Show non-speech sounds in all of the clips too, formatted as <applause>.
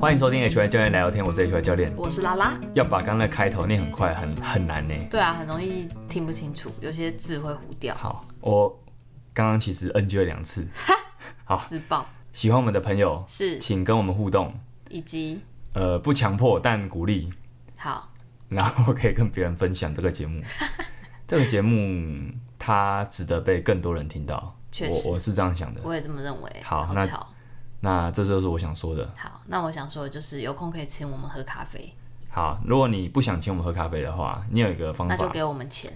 欢迎收听 HY 教练来聊天，我是 HY 教练，我是拉拉。要把刚刚的开头念很快，很很难呢。对啊，很容易听不清楚，有些字会糊掉。好，我刚刚其实 NG 了两次。哈，好，自爆。喜欢我们的朋友是，请跟我们互动，以及呃不强迫但鼓励。好，然后可以跟别人分享这个节目。<laughs> 这个节目它值得被更多人听到。确实，我我是这样想的。我也这么认为。好，好那那这就是我想说的。好，那我想说的就是有空可以请我们喝咖啡。好，如果你不想请我们喝咖啡的话，你有一个方法，那就给我们钱。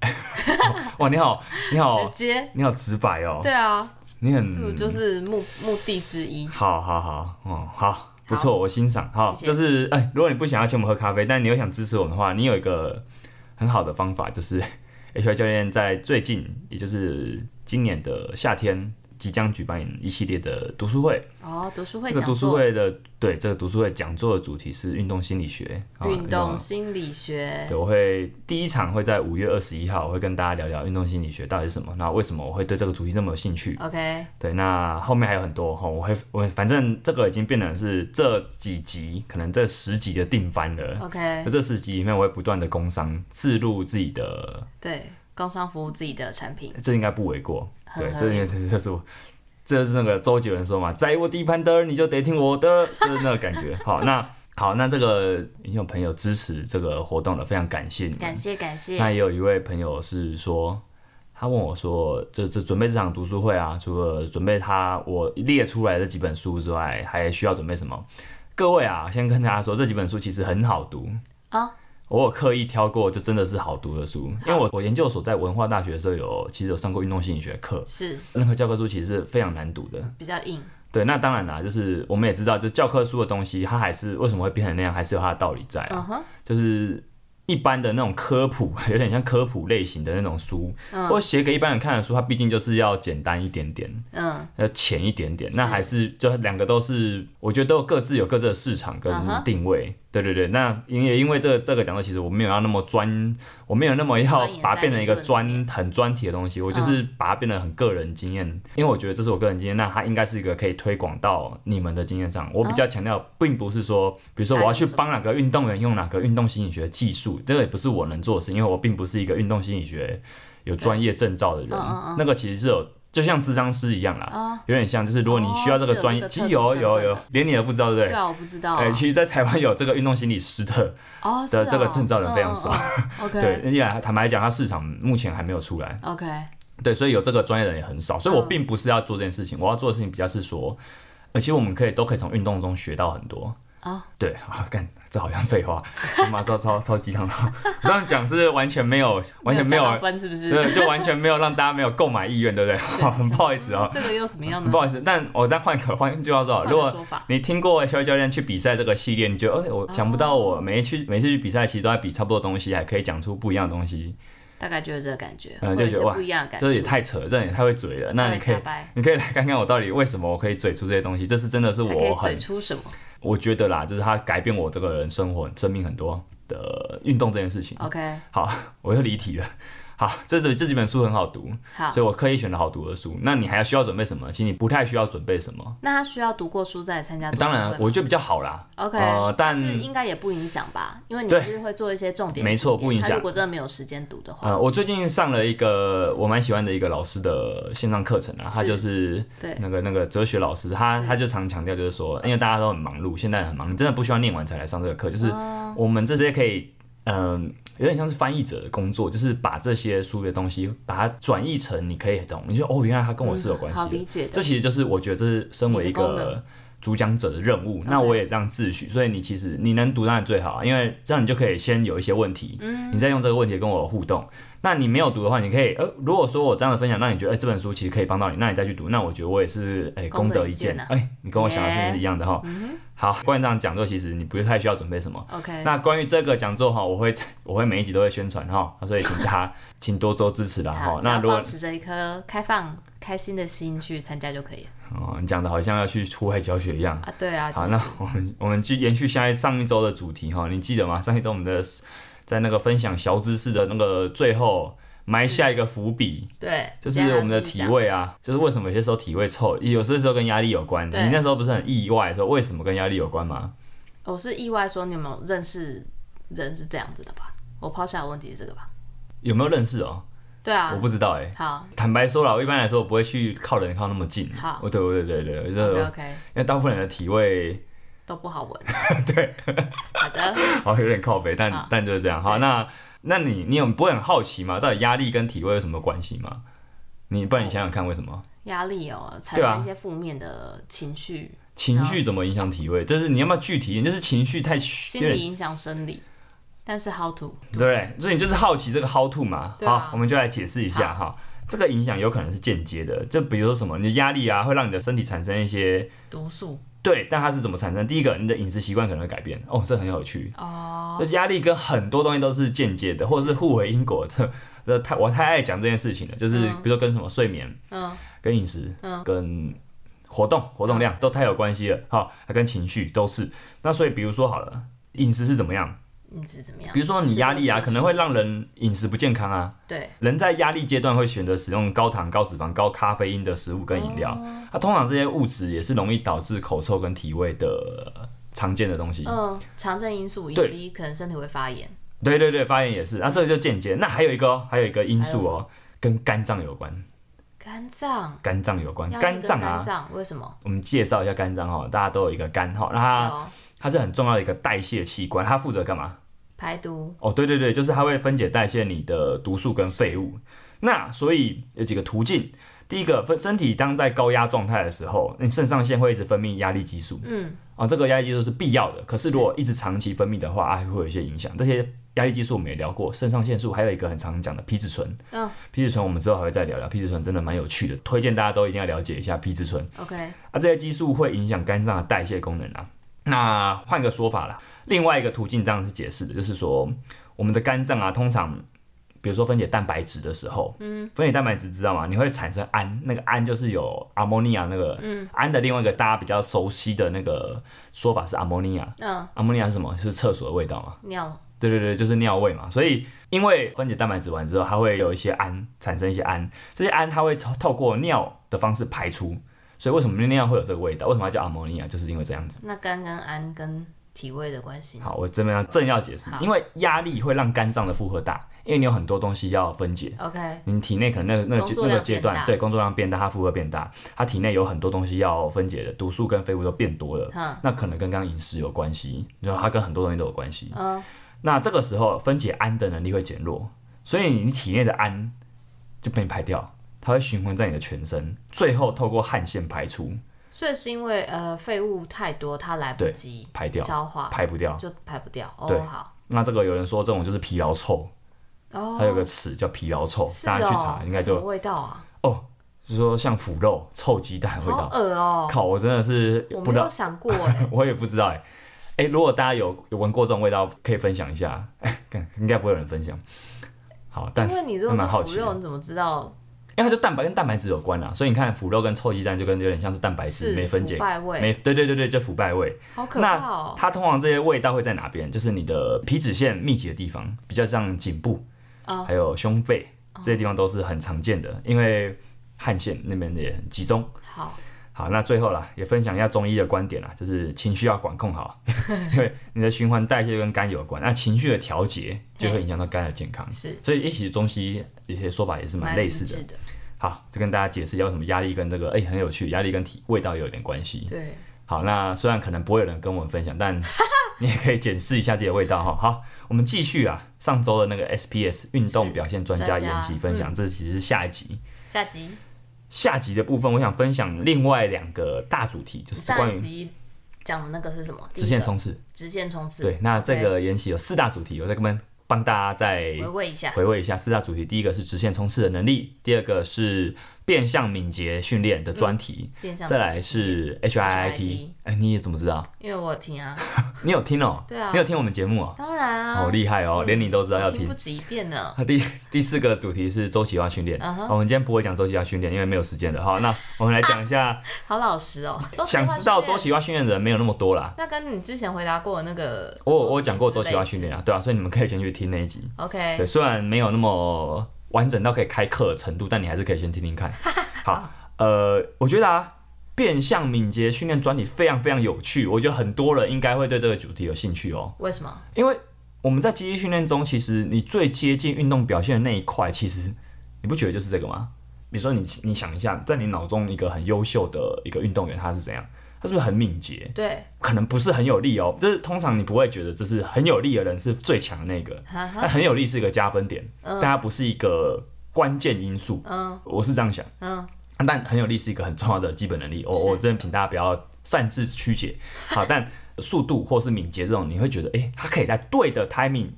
<laughs> 哇，你好，你好，直接，你好直白哦。对啊，你很，这就是目目的之一。好好好，哦，好，不错，我欣赏。好，就是哎，如果你不想要请我们喝咖啡，但你又想支持我们的话，你有一个很好的方法，就是 <laughs> HY 教练在最近，也就是今年的夏天。即将举办一系列的读书会哦，读书会这个读书会的对这个读书会讲座的主题是运动心理学。运动心理学，对，我会第一场会在五月二十一号，我会跟大家聊聊运动心理学到底是什么，那为什么我会对这个主题这么有兴趣？OK，对，那后面还有很多哈，我会我反正这个已经变成是这几集可能这十集的定番了。OK，在这十集里面，我会不断的工商置入自己的对工商服务自己的产品，这应该不为过。对，这件事这是我，这是那个周杰伦说嘛，在我地盘的你就得听我的，就是那个感觉。好，那好，那这个已经有朋友支持这个活动了，非常感谢你。感谢感谢。那也有一位朋友是说，他问我说，这这准备这场读书会啊，除了准备他我列出来的几本书之外，还需要准备什么？各位啊，先跟大家说，这几本书其实很好读啊。哦我有刻意挑过，就真的是好读的书，因为我我研究所在文化大学的时候有，其实有上过运动心理学课，是那个教科书其实是非常难读的，比较硬。对，那当然啦，就是我们也知道，就教科书的东西，它还是为什么会变成那样，还是有它的道理在啊。Uh huh. 就是一般的那种科普，有点像科普类型的那种书，或者写给一般人看的书，它毕竟就是要简单一点点，嗯，要浅一点点。那还是就两个都是，我觉得都各自有各自的市场跟定位。Uh. 对对对，那因为因为这个这个讲座，其实我没有要那么专，我没有那么要把它变成一个专很专题的东西，我就是把它变得很个人经验，因为我觉得这是我个人经验，那它应该是一个可以推广到你们的经验上。我比较强调，并不是说，比如说我要去帮哪个运动员用哪个运动心理学技术，这个也不是我能做的事，因为我并不是一个运动心理学有专业证照的人，那个其实是有。就像智商师一样啦，哦、有点像，就是如果你需要这个专业，其实有有有，连你都不知道，对不对？对啊，我不知道、啊。哎、欸，其实，在台湾有这个运动心理师的，哦、的这个证照人非常少。<laughs> 对，因为坦白讲，它市场目前还没有出来。OK，对，所以有这个专业的人也很少。所以我并不是要做这件事情，嗯、我要做的事情比较是说，呃，其实我们可以都可以从运动中学到很多。啊，oh. 对 <laughs> 啊，干，这好像废话，妈超超超鸡汤的，这样讲是完全没有，完全没有，是不是？对，就完全没有让大家没有购买意愿，对不对？好，<laughs> 很不好意思哦。这个又怎么样呢？不好意思，但我再换一个换句话说，如果你听过 HY 教练去比赛这个系列，你觉得，哎，我想不到我每一去每次去比赛，其实都在比差不多的东西，还可以讲出不一样的东西。大概就是这个感觉，嗯，就觉得哇，这也太扯了，这也太会嘴了。那你可以，你可以来看看我到底为什么我可以嘴出这些东西，这是真的是我很嘴出什么？我觉得啦，就是它改变我这个人生活、生命很多的运动这件事情。OK，好，我又离题了。好，这是这几本书很好读，好，所以我刻意选了好读的书。那你还要需要准备什么？其实你不太需要准备什么。那他需要读过书再来参加？当然，我觉得比较好啦。OK，呃，但是应该也不影响吧？因为你是会做一些重点，没错，不影响。如果真的没有时间读的话，呃，我最近上了一个我蛮喜欢的一个老师的线上课程啊，他就是那个那个哲学老师，他他就常强调就是说，因为大家都很忙碌，现在很忙，你真的不需要念完才来上这个课，就是我们这些可以。嗯，有点像是翻译者的工作，就是把这些书的东西，把它转译成你可以懂。你就哦，原来它跟我是有关系的。嗯，好理解的。这其实就是我觉得这是身为一个主讲者的任务。那我也这样自诩，所以你其实你能读当然最好，因为这样你就可以先有一些问题，嗯，你再用这个问题跟我互动。那你没有读的话，你可以呃，如果说我这样的分享让你觉得哎，这本书其实可以帮到你，那你再去读，那我觉得我也是哎，功德一件。哎，你跟我想的是是一样的哈。好，关于这样讲座，其实你不是太需要准备什么。OK。那关于这个讲座哈，我会 <laughs> 我会每一集都会宣传哈，所以请大家 <laughs> 请多多支持啦哈。那如果持着一颗开放、开心的心去参加就可以了。哦，你讲的好像要去户外教学一样啊？对啊。好，那我们我们去延续下一上一周的主题哈，你记得吗？上一周我们的在那个分享小知识的那个最后。埋下一个伏笔。对，就是我们的体味啊，就是为什么有些时候体味臭，有些时候跟压力有关。你那时候不是很意外说为什么跟压力有关吗？我是意外说你有没有认识人是这样子的吧？我抛下的问题是这个吧？有没有认识哦？对啊，我不知道哎。好，坦白说了，我一般来说我不会去靠人靠那么近。好，对对对对对，对 OK，因为大部分人的体味都不好闻。<laughs> 对，好的，<laughs> 好有点靠背，但但就是这样。好，那那你你有不会很好奇吗？到底压力跟体味有什么关系吗？你不然你想想看为什么？压力哦，产生一些负面的情绪。情绪怎么影响体味？就是你要不要具体一点？就是情绪太心理影响生理。但是 how to 对？所以你就是好奇这个 how to 嘛？好，我们就来解释一下哈。这个影响有可能是间接的，就比如说什么，你的压力啊，会让你的身体产生一些毒素。对，但它是怎么产生？第一个，你的饮食习惯可能会改变。哦，这很有趣哦。这压力跟很多东西都是间接的，或者是互为因果的。<laughs> 这太我太爱讲这件事情了，就是比如说跟什么睡眠，嗯，跟饮食，嗯，跟活动活动量都太有关系了。好，还跟情绪都是。那所以比如说好了，饮食是怎么样？饮食怎么样？比如说你压力啊，可能会让人饮食不健康啊。对。人在压力阶段会选择使用高糖、高脂肪、高咖啡因的食物跟饮料。它通常这些物质也是容易导致口臭跟体味的常见的东西。嗯，常见因素以及可能身体会发炎。对对对，发炎也是。那这个就间接。那还有一个，还有一个因素哦，跟肝脏有关。肝脏。肝脏有关。肝脏啊。肝脏为什么？我们介绍一下肝脏哈，大家都有一个肝哈，那它它是很重要的一个代谢器官，它负责干嘛？排毒哦，对对对，就是它会分解代谢你的毒素跟废物。那所以有几个途径，第一个分身体当在高压状态的时候，你肾上腺会一直分泌压力激素。嗯，啊，这个压力激素是必要的，可是如果一直长期分泌的话，啊，会有一些影响。这些压力激素我们也聊过，肾上腺素还有一个很常讲的皮质醇。嗯，皮质醇我们之后还会再聊聊，皮质醇真的蛮有趣的，推荐大家都一定要了解一下皮质醇。OK，啊，这些激素会影响肝脏的代谢功能啊。那换个说法啦，另外一个途径这样是解释的，就是说我们的肝脏啊，通常比如说分解蛋白质的时候，嗯，分解蛋白质知道吗？你会产生氨，那个氨就是有阿莫尼亚那个，嗯，氨的另外一个大家比较熟悉的那个说法是阿莫尼亚，嗯，阿莫尼亚是什么？是厕所的味道吗？尿。对对对，就是尿味嘛。所以因为分解蛋白质完之后，它会有一些氨产生一些氨，这些氨它会透过尿的方式排出。所以为什么尿会有这个味道？为什么要叫阿摩尼亚？就是因为这样子。那肝跟氨跟体味的关系？好，我这边要正要解释，因为压力会让肝脏的负荷大，因为你有很多东西要分解。OK。你体内可能那个那个那个阶段，对，工作量变大，它负荷变大，它体内有很多东西要分解的，毒素跟废物都变多了。嗯。那可能跟刚刚饮食有关系，然后它跟很多东西都有关系。嗯。那这个时候分解氨的能力会减弱，所以你体内的氨就被你排掉。它会循环在你的全身，最后透过汗腺排出。所以是因为呃废物太多，它来不及排掉，消化排不掉，就排不掉。对，哦、好。那这个有人说这种就是疲劳臭，哦，它有个词叫疲劳臭，哦、大家去查应该就。什么味道啊？哦，就是说像腐肉、臭鸡蛋味道。好恶哦！靠，我真的是我没有想过哎，<laughs> 我也不知道哎。哎，如果大家有有闻过这种味道，可以分享一下。<laughs> 哎，应该不会有人分享。好，但因为你如果是腐肉，你怎么知道？因为它就蛋白跟蛋白质有关啦，所以你看腐肉跟臭鸡蛋就跟有点像是蛋白质没分解，没对对对对，就腐败味。好可怕哦！那它通常这些味道会在哪边？就是你的皮脂腺密集的地方，比较像颈部，还有胸背这些地方都是很常见的，因为汗腺那边也很集中。好。好，那最后啦，也分享一下中医的观点啦，就是情绪要管控好，因为 <laughs> 你的循环代谢跟肝有关，那情绪的调节就会影响到肝的健康。是，所以一起中西一些说法也是蛮类似的。的好，就跟大家解释一下为什么压力跟这个，哎、欸，很有趣，压力跟体味道也有点关系。对。好，那虽然可能不会有人跟我们分享，但 <laughs> 你也可以检视一下自己的味道哈。好，我们继续啊，上周的那个 SPS 运动表现专家研习分享，嗯、这其实是下一集。下集。下集的部分，我想分享另外两个大主题，就是关于讲的那个是什么？直线冲刺。直线冲刺。对，那这个研习有四大主题，我再跟帮大家再回味一下。回味一下四大主题，第一个是直线冲刺的能力，第二个是变相敏捷训练的专题，再来是 HIIT。哎，你也怎么知道？因为我有听啊。你有听哦？对啊。你有听我们节目哦？当然啊。好厉害哦，连你都知道要听。不止一遍呢。第第四个主题是周期化训练。我们今天不会讲周期化训练，因为没有时间了。好，那我们来讲一下。<laughs> 好老实哦。<laughs> 想知道周期化训练的人没有那么多啦。那跟你之前回答过的那个，我我讲过周期化训练啊，对啊，所以你们可以先去听那一集。OK。对，虽然没有那么完整到可以开课的程度，但你还是可以先听听看。<laughs> 好，呃，我觉得啊，变相敏捷训练专题非常非常有趣，我觉得很多人应该会对这个主题有兴趣哦。为什么？因为我们在肌力训练中，其实你最接近运动表现的那一块，其实你不觉得就是这个吗？比如说你你想一下，在你脑中一个很优秀的一个运动员，他是怎样？他是不是很敏捷？对，可能不是很有力哦。就是通常你不会觉得这是很有力的人是最强的那个，但很有力是一个加分点，嗯但它不是一个关键因素。嗯，我是这样想。嗯，但很有力是一个很重要的基本能力。我我真的请大家不要擅自曲解。好，但速度或是敏捷这种，你会觉得，哎，他可以在对的 timing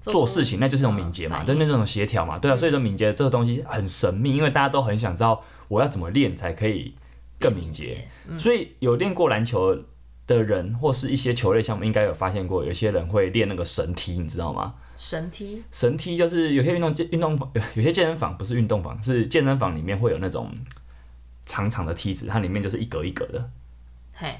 做事情，那就是一种敏捷嘛，对，那种协调嘛，对啊。所以说敏捷这个东西很神秘，因为大家都很想知道我要怎么练才可以。更敏捷，嗯、所以有练过篮球的人，或是一些球类项目，应该有发现过，有些人会练那个绳梯，你知道吗？绳梯，绳梯就是有些运动健运动房，<laughs> 有些健身房不是运动房，是健身房里面会有那种长长的梯子，它里面就是一格一格的，嘿，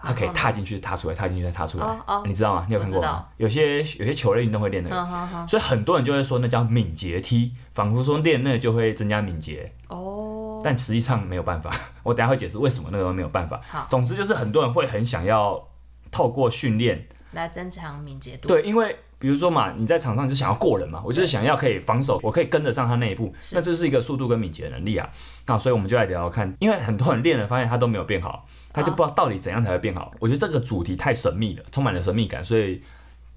它可以踏进去、踏出来、踏进去再踏出来，你知道吗？你有看过吗？有些有些球类运动会练那个，所以很多人就会说那叫敏捷梯，仿佛说练那个就会增加敏捷。哦。但实际上没有办法，<laughs> 我等下会解释为什么那个没有办法。好，总之就是很多人会很想要透过训练来增强敏捷度。对，因为比如说嘛，你在场上就想要过人嘛，我就是想要可以防守，我可以跟得上他那一步，那这是一个速度跟敏捷的能力啊。那所以我们就来聊聊看，因为很多人练了发现他都没有变好，他就不知道到底怎样才会变好。好，我觉得这个主题太神秘了，充满了神秘感，所以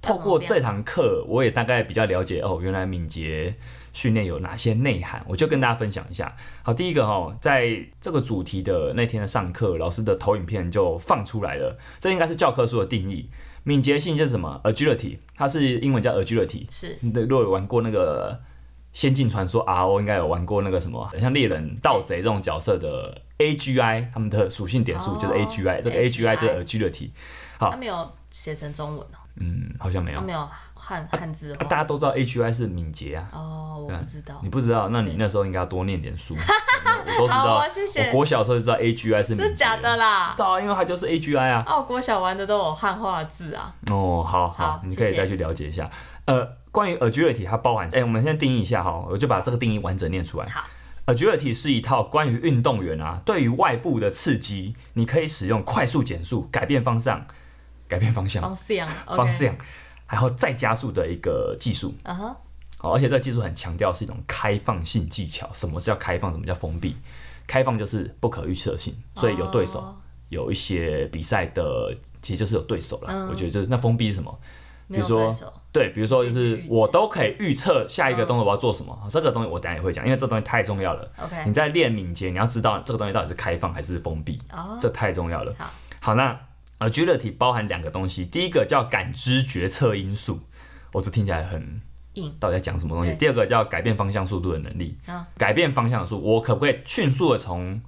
透过这堂课，我也大概比较了解哦，原来敏捷。训练有哪些内涵？我就跟大家分享一下。好，第一个哈，在这个主题的那天的上课，老师的投影片就放出来了。这应该是教科书的定义。敏捷性就是什么？Agility，它是英文叫 Agility。是。你如果有玩过那个《仙境传说》RO，应该有玩过那个什么，像猎人、盗贼这种角色的 AGI，他们的属性点数就是 AGI，、哦、这个 AGI 就是 Agility。好，他没有写成中文哦。嗯，好像没有。没有。汉汉字、大家都知道 G I 是敏捷啊。哦，我不知道。你不知道，那你那时候应该要多念点书。<laughs> 我都知道。好，谢谢。我国小时候就知道 A G I 是敏捷。是假的啦。知道啊，因为它就是 A G I 啊。哦，国小玩的都有汉化字啊。哦，好好，好你可以再去了解一下。呃，关于 Agility，它包含，哎、欸，我们先定义一下哈，我就把这个定义完整念出来。好。Agility 是一套关于运动员啊，对于外部的刺激，你可以使用快速减速、改变方向、改变方向、方向、方向。然后再加速的一个技术，嗯哼、uh，huh. 而且这个技术很强调是一种开放性技巧。什么是叫开放？什么叫封闭？开放就是不可预测性，所以有对手，oh. 有一些比赛的其实就是有对手了。Uh. 我觉得就是那封闭是什么？比如说，对，比如说就是我都可以预测下一个动作我要做什么。Uh. 这个东西我等下也会讲，因为这东西太重要了。OK，你在练敏捷，你要知道这个东西到底是开放还是封闭，uh huh. 这太重要了。好，好，那。Agility 包含两个东西，第一个叫感知决策因素，我这听起来很硬，到底在讲什么东西？第二个叫改变方向速度的能力，改变方向的速度，我可不可以迅速的从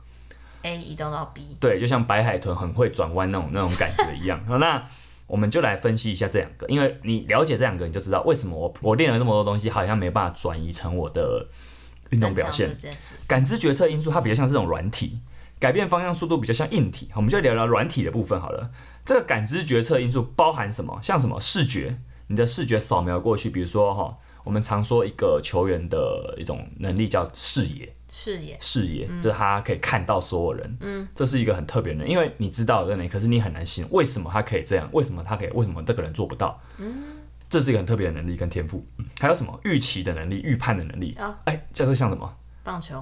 A 移动到 B？对，就像白海豚很会转弯那种那种感觉一样。<laughs> 那我们就来分析一下这两个，因为你了解这两个，你就知道为什么我我练了这么多东西，好像没办法转移成我的运动表现。感知决策因素，它比较像这种软体。改变方向速度比较像硬体，我们就聊聊软体的部分好了。这个感知决策因素包含什么？像什么视觉，你的视觉扫描过去，比如说哈，我们常说一个球员的一种能力叫视野，视野，视野，就是他可以看到所有人，嗯，这是一个很特别的，因为你知道这个能力，可是你很难形容为什么他可以这样，为什么他可以，为什么这个人做不到？嗯，这是一个很特别的能力跟天赋。还有什么预期的能力、预判的能力啊？哎，这是像什么？棒球。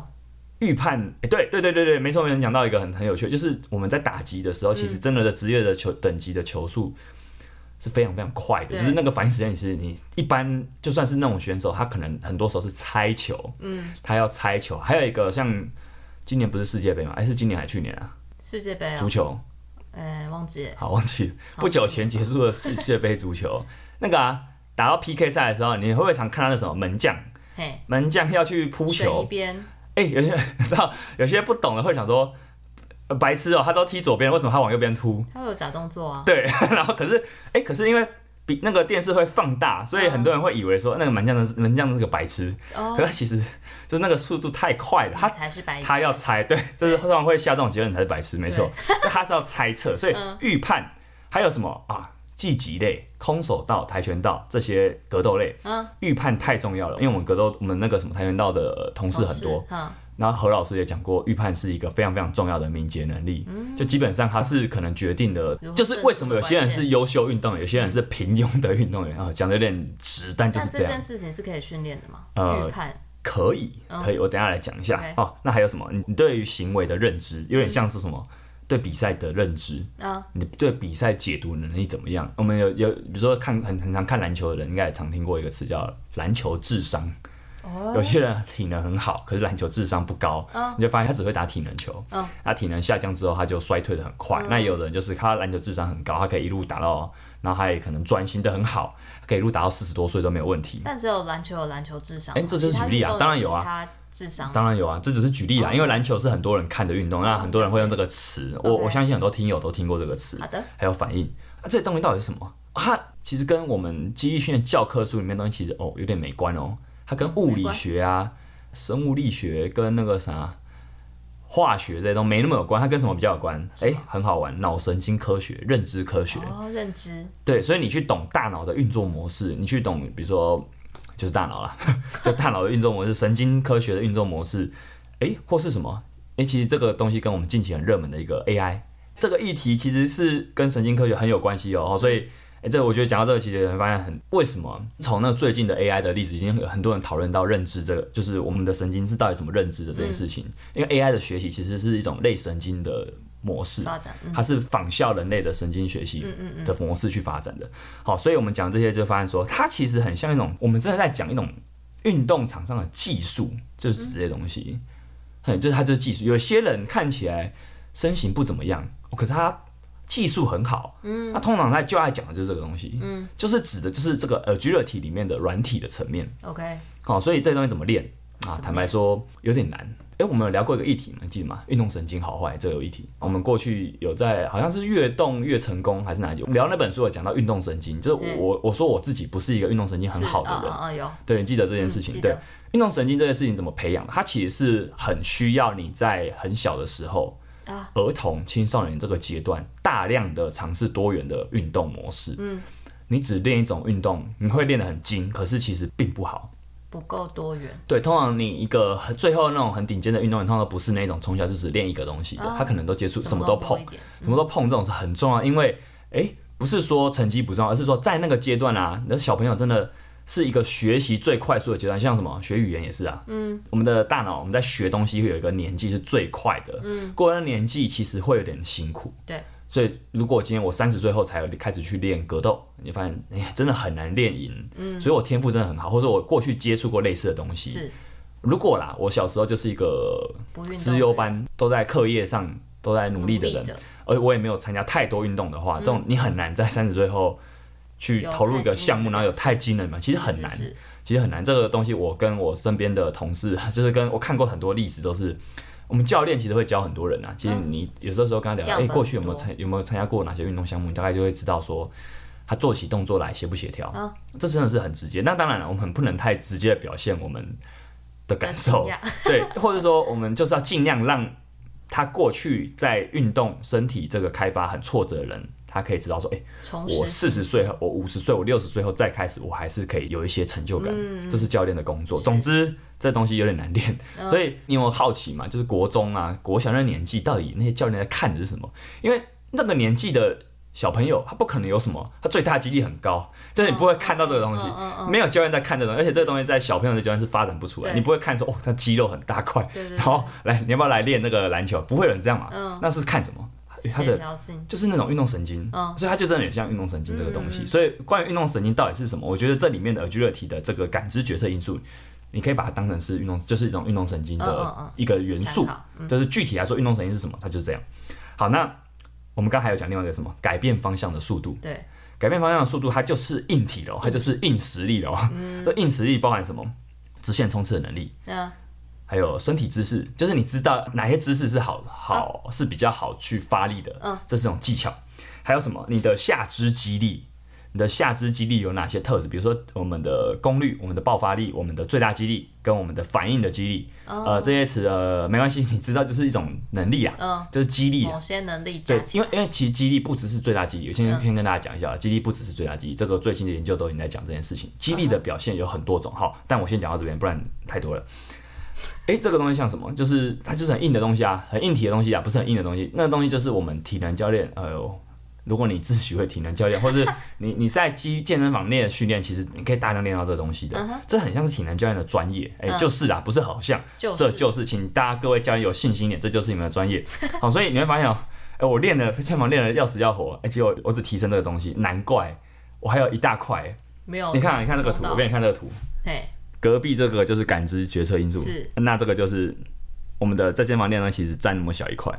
预判，哎、欸，对对对对对，没错，没人讲到一个很很有趣，就是我们在打击的时候，嗯、其实真的的职业的球等级的球速是非常非常快的，对就是那个反应时间，你是你一般就算是那种选手，他可能很多时候是猜球，嗯，他要猜球，还有一个像今年不是世界杯吗？哎，是今年还是去年啊？世界杯、哦、足球，哎，忘记了，好忘记了，不久前结束的世界杯足球，<laughs> 那个啊，打到 PK 赛的时候，你会不会常看到那什么门将？嘿门将要去扑球。哎、欸，有些 <laughs> 人知道，有些不懂的会想说，白痴哦、喔，他都踢左边，为什么他往右边突？他会有假动作啊。对，<laughs> 然后可是，哎、欸，可是因为比那个电视会放大，所以很多人会以为说那个门将的门将是个白痴。哦。可是其实就是那个速度太快了，他才是白痴。他要猜，对，就是通常会下这种结论才是白痴，没错。对他是要猜测，所以预判还有什么啊？技击类、空手道、跆拳道这些格斗类，嗯，预判太重要了，因为我们格斗，我们那个什么跆拳道的同事很多，嗯，然后何老师也讲过，预判是一个非常非常重要的敏捷能力，嗯，就基本上它是可能决定的，就是为什么有些人是优秀运动员，有些人是平庸的运动员啊，讲的有点直，但就是这样。这件事情是可以训练的吗？预判可以，可以，我等下来讲一下哦。那还有什么？你你对于行为的认知有点像是什么？对比赛的认知啊，你对比赛解读能力怎么样？我们有有，比如说看很很常看篮球的人，应该也常听过一个词叫篮球智商。哦，有些人体能很好，可是篮球智商不高，你就发现他只会打体能球。嗯，他体能下降之后，他就衰退的很快。那有的人就是他篮球智商很高，他可以一路打到，然后他也可能专心的很好，可以一路打到四十多岁都没有问题。但只有篮球有篮球智商？哎，这就是举例啊，当然有啊。智商当然有啊，这只是举例啦，因为篮球是很多人看的运动，那很多人会用这个词，我我相信很多听友都听过这个词，好的，还有反应，啊，这些东西到底是什么？它其实跟我们记忆训练教科书里面东西其实哦有点没关哦，它跟物理学啊、生物力学跟那个啥化学这些都没那么有关，它跟什么比较有关？哎，很好玩，脑神经科学、认知科学哦，认知对，所以你去懂大脑的运作模式，你去懂，比如说。就是大脑啦，<laughs> 就大脑的运作模式，神经科学的运作模式，诶、欸，或是什么？诶、欸，其实这个东西跟我们近期很热门的一个 AI 这个议题，其实是跟神经科学很有关系哦。所以，诶、欸，这个我觉得讲到这个，其实会发现很为什么？从那最近的 AI 的例子，已经有很多人讨论到认知这个，就是我们的神经是到底怎么认知的这件事情。因为 AI 的学习其实是一种类神经的。模式，它是仿效人类的神经学习的模式去发展的。好，所以我们讲这些就发现说，它其实很像一种，我们真的在讲一种运动场上的技术，就是指这些东西。很，就是它就是技术。有些人看起来身形不怎么样，可是他技术很好。嗯，那通常在就爱讲的就是这个东西。嗯，就是指的就是这个 agility 里面的软体的层面。OK，好，所以这东西怎么练啊？坦白说有点难。哎，我们有聊过一个议题吗？记得吗？运动神经好坏这个议题，我们过去有在好像是越动越成功还是哪里？聊那本书有讲到运动神经，就是我我说我自己不是一个运动神经很好的人对，你记得这件事情？对，运动神经这件事情怎么培养？它其实是很需要你在很小的时候，儿童青少年这个阶段，大量的尝试多元的运动模式。嗯，你只练一种运动，你会练得很精，可是其实并不好。不够多元，对，通常你一个最后那种很顶尖的运动员，通常都不是那种从小就只练一个东西的，哦、他可能都接触什么都碰，什么都，碰，这种是很重要。因为，哎、欸，不是说成绩不重要，而是说在那个阶段啊，那小朋友真的是一个学习最快速的阶段，像什么学语言也是啊，嗯，我们的大脑我们在学东西会有一个年纪是最快的，嗯，过了年纪其实会有点辛苦，对。所以，如果今天我三十岁后才开始去练格斗，你发现，哎、欸，真的很难练赢。嗯，所以我天赋真的很好，或者我过去接触过类似的东西。是，如果啦，我小时候就是一个资优班，都在课业上都在努力的人，而我也没有参加太多运动的话，嗯、这种你很难在三十岁后去投入一个项目，然后有太惊人嘛，其实很难，是是是其实很难。这个东西，我跟我身边的同事，<laughs> 就是跟我看过很多例子，都是。我们教练其实会教很多人啊。其实你有时候时候跟他聊，哎、欸，过去有没有参有没有参加过哪些运动项目，你大概就会知道说他做起动作来协不协调。哦、这真的是很直接。那当然了，我们不能太直接的表现我们的感受，对，或者说我们就是要尽量让他过去在运动身体这个开发很挫折的人。他可以知道说，哎、欸，我四十岁后，我五十岁，我六十岁后再开始，我还是可以有一些成就感。嗯、这是教练的工作。总之，这东西有点难练，嗯、所以你有没有好奇嘛？就是国中啊、国小那年纪，到底那些教练在看的是什么？因为那个年纪的小朋友，他不可能有什么，他最大几率很高，就是你不会看到这个东西。没有教练在看这个东西，而且这个东西在小朋友的阶段是发展不出来。你不会看说，哦，他肌肉很大块，然后来，你要不要来练那个篮球？不会有人这样嘛？嗯、那是看什么？它的就是那种运动神经，哦、所以它就真的很像运动神经这个东西。嗯、所以关于运动神经到底是什么，我觉得这里面的 agility 的这个感知决策因素，你可以把它当成是运动，就是一种运动神经的一个元素。就是具体来说，运动神经是什么，它就是这样。好，那我们刚才还有讲另外一个什么，改变方向的速度。对，改变方向的速度，它就是硬体喽，它就是硬实力喽。嗯、<laughs> 这硬实力包含什么？直线冲刺的能力。嗯还有身体姿势，就是你知道哪些姿势是好好、啊、是比较好去发力的，嗯，这是一种技巧。还有什么？你的下肢肌力，你的下肢肌力有哪些特质？比如说我们的功率、我们的爆发力、我们的最大肌力跟我们的反应的肌力，哦、呃，这些词呃没关系，你知道就是一种能力啊，嗯，就是肌力。某些能力。对，因为因为其实肌力不只是最大肌力，我先、嗯、先跟大家讲一下，肌力不只是最大肌力，这个最新的研究都已经在讲这件事情。肌力的表现有很多种，好，但我先讲到这边，不然太多了。哎，这个东西像什么？就是它就是很硬的东西啊，很硬体的东西啊，不是很硬的东西。那个东西就是我们体能教练，哎呦。如果你自诩为体能教练，或者 <laughs> 你你在肌健身房练训练，其实你可以大量练到这个东西的。Uh. 这很像是体能教练的专业，哎、欸，就是啦，不是好像，就是、这就是，请大家各位教练有信心一点，这就是你们的专业。<laughs> 好，所以你会发现哦，哎、欸，我练了健身房练的要死要活，而且我我只提升这个东西，难怪我还有一大块没有。你看，你看这个图，我给你看这个图，嘿，隔壁这个就是感知决策因素，是，那这个就是我们的在健房量呢，其实占那么小一块。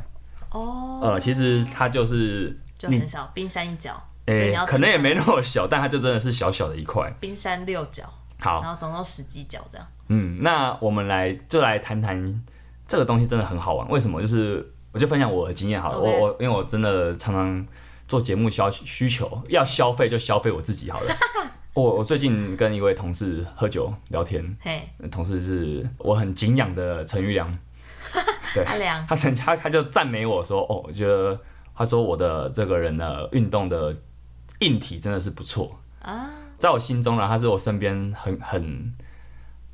哦，呃，其实它就是。就很小，冰山一角，哎、欸，可能也没那么小，但它就真的是小小的一块。冰山六角，好，然后总共十几角这样。嗯，那我们来就来谈谈这个东西，真的很好玩。为什么？就是我就分享我的经验好了。我我因为我真的常常做节目消需求，要消费就消费我自己好了。<laughs> 我我最近跟一位同事喝酒聊天，嘿同事是我很敬仰的陈玉良，<laughs> 对，阿良，他曾他他就赞美我说，哦，我觉得。他说：“我的这个人呢，运动的硬体真的是不错啊，在我心中呢，他是我身边很很，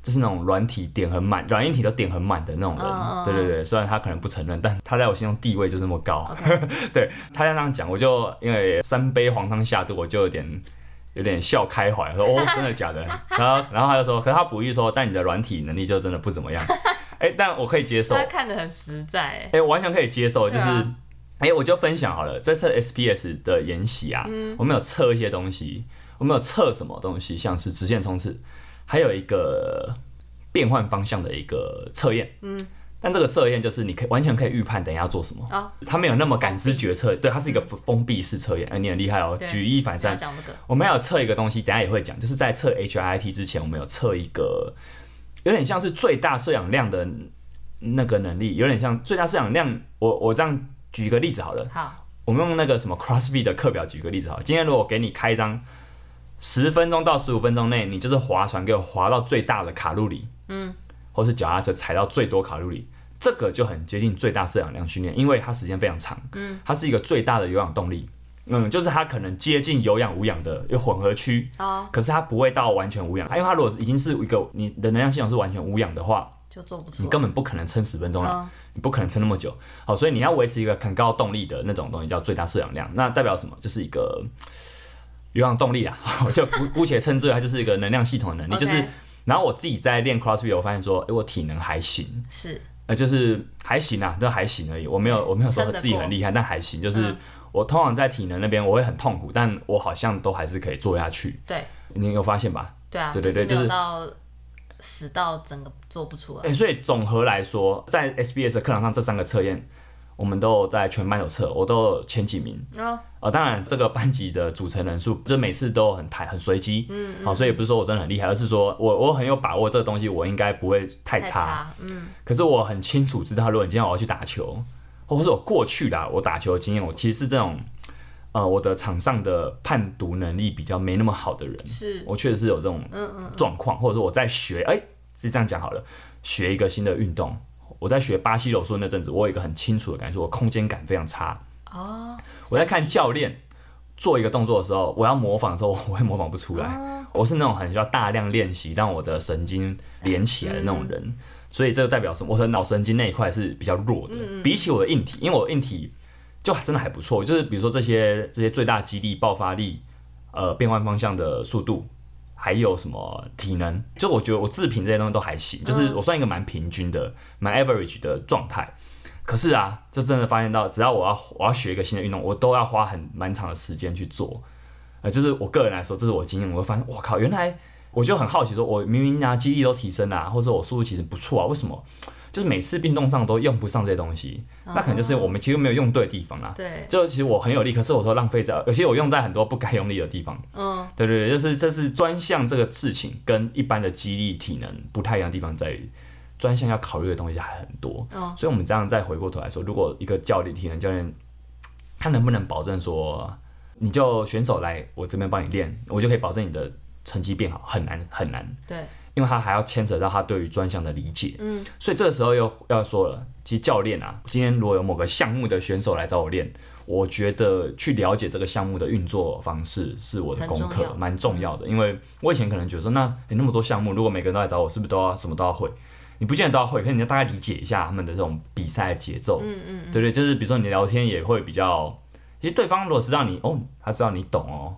就是那种软体点很满，软硬体都点很满的那种人。哦、对对对，虽然他可能不承认，但他在我心中地位就这么高。<laughs> 对，他这样讲，我就因为三杯黄汤下肚，我就有点有点笑开怀，说哦，<laughs> 真的假的？然后然后他就说，可是他补一说，但你的软体能力就真的不怎么样。<laughs> 哎，但我可以接受。他看得很实在，哎，完全可以接受，就是。”哎、欸，我就分享好了，这次 SPS 的研习啊，嗯、我们有测一些东西，我们有测什么东西，像是直线冲刺，还有一个变换方向的一个测验。嗯，但这个测验就是你可以完全可以预判等一下要做什么。哦，它没有那么感知决策，对，它是一个封闭式测验。你很厉害哦，举一反三。我们还有测一个东西，等下也会讲，就是在测 HIIT 之前，我们有测一个有点像是最大摄氧量的那个能力，有点像最大摄氧量。我我这样。举一个例子好了，好，我们用那个什么 CrossFit 的课表举个例子好了。今天如果给你开一张十分钟到十五分钟内，你就是划船给我划到最大的卡路里，嗯，或是脚踏车踩到最多卡路里，这个就很接近最大摄氧量训练，因为它时间非常长，嗯，它是一个最大的有氧动力，嗯，就是它可能接近有氧无氧的有混合区，哦，可是它不会到完全无氧，因为它如果已经是一个你的能量系统是完全无氧的话，就做不出，你根本不可能撑十分钟了。哦你不可能撑那么久，好，所以你要维持一个很高动力的那种东西叫最大摄氧量，那代表什么？就是一个有氧动力啊，<laughs> 我就姑姑且称之为它就是一个能量系统的能力。就是，然后我自己在练 CrossFit，我发现说，哎、欸，我体能还行，是，呃，就是还行啊，都还行而已。我没有，我没有说自己很厉害，但还行。就是我通常在体能那边我会很痛苦，但我好像都还是可以做下去。对，你有发现吧？对啊，对对对，就是到。死到整个做不出来。哎、欸，所以总和来说，在 SBS 的课堂上，这三个测验我们都在全班有测，我都有前几名。啊、哦呃，当然这个班级的组成人数，就每次都很台很随机。嗯嗯。好，所以不是说我真的很厉害，而是说我我很有把握这个东西，我应该不会太差。太差嗯。可是我很清楚知道，如果你今天我要去打球，或者我过去的我打球的经验，我其实是这种。呃，我的场上的判读能力比较没那么好的人，是我确实是有这种状况，嗯嗯、或者说我在学，哎、欸，是这样讲好了，学一个新的运动，我在学巴西柔术那阵子，我有一个很清楚的感觉，我空间感非常差。哦，我在看教练做一个动作的时候，我要模仿的时候，我会模仿不出来。哦、我是那种很需要大量练习让我的神经连起来的那种人，嗯、所以这个代表什么？我的脑神经那一块是比较弱的，嗯、比起我的硬体，因为我的硬体。就真的还不错，就是比如说这些这些最大肌力、爆发力、呃变换方向的速度，还有什么体能，就我觉得我自评这些东西都还行，就是我算一个蛮平均的、蛮 average 的状态。可是啊，这真的发现到，只要我要我要学一个新的运动，我都要花很蛮长的时间去做。呃，就是我个人来说，这是我经验，我会发现，我靠，原来我就很好奇，说我明明啊肌力都提升了啊，或者我速度其实不错啊，为什么？就是每次运动上都用不上这些东西，那可能就是我们其实没有用对的地方啦。对，就其实我很有力，可是我说浪费在，而且我用在很多不该用力的地方。嗯，对对对，就是这是专项这个事情跟一般的肌力体能不太一样的地方在于，专项要考虑的东西还很多。嗯，所以我们这样再回过头来说，如果一个教练体能教练，他能不能保证说你就选手来我这边帮你练，我就可以保证你的成绩变好，很难很难。对，因为他还要牵扯到他对于专项的理解。嗯，所以这个时候又要说了，其实教练啊，今天如果有某个项目的选手来找我练。我觉得去了解这个项目的运作方式是我的功课，蛮重要的。因为我以前可能觉得说，那你那么多项目，如果每个人都来找我，是不是都要什么都要会？你不见得都要会，可是你要大概理解一下他们的这种比赛节奏。嗯嗯，对对，就是比如说你聊天也会比较，其实对方如果知道你哦，他知道你懂哦，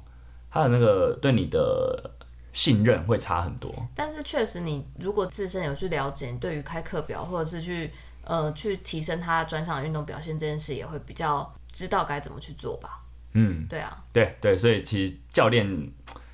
他的那个对你的信任会差很多。但是确实，你如果自身有去了解，对于开课表或者是去呃去提升他专项运动表现这件事，也会比较。知道该怎么去做吧。嗯，对啊，对对，所以其实教练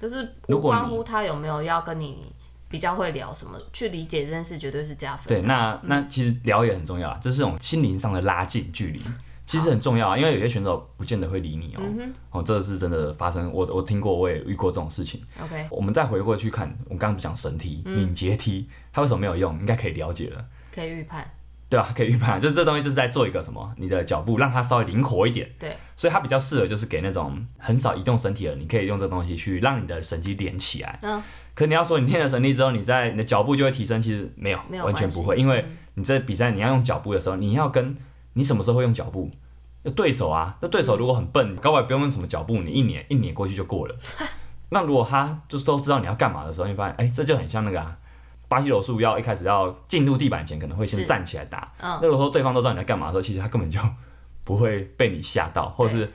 就是无关乎他有没有要跟你比较会聊什么，去理解这件事绝对是加分。对，那、嗯、那其实聊也很重要啊，这是这种心灵上的拉近距离，其实很重要啊。因为有些选手不见得会理你哦、哦，这是真的发生，我我听过，我也遇过这种事情。OK，我们再回过去看，我们刚刚不讲绳梯、敏捷梯，它为什么没有用？应该可以了解了，可以预判。对啊，可以预判，就是这东西就是在做一个什么，你的脚步让它稍微灵活一点。对，所以它比较适合就是给那种很少移动身体的，你可以用这东西去让你的神经连起来。嗯。可你要说你练了神力之后，你在你的脚步就会提升，其实没有，没有，完全不会，因为你在比赛你要用脚步的时候，你要跟你什么时候会用脚步？对手啊，那对手如果很笨，高不不用用什么脚步，你一碾一碾过去就过了。<laughs> 那如果他就都知道你要干嘛的时候，你发现哎，这就很像那个啊。巴西柔术要一开始要进入地板前，可能会先站起来打。那如果说对方都知道你在干嘛的时候，其实他根本就 <laughs> 不会被你吓到，或者是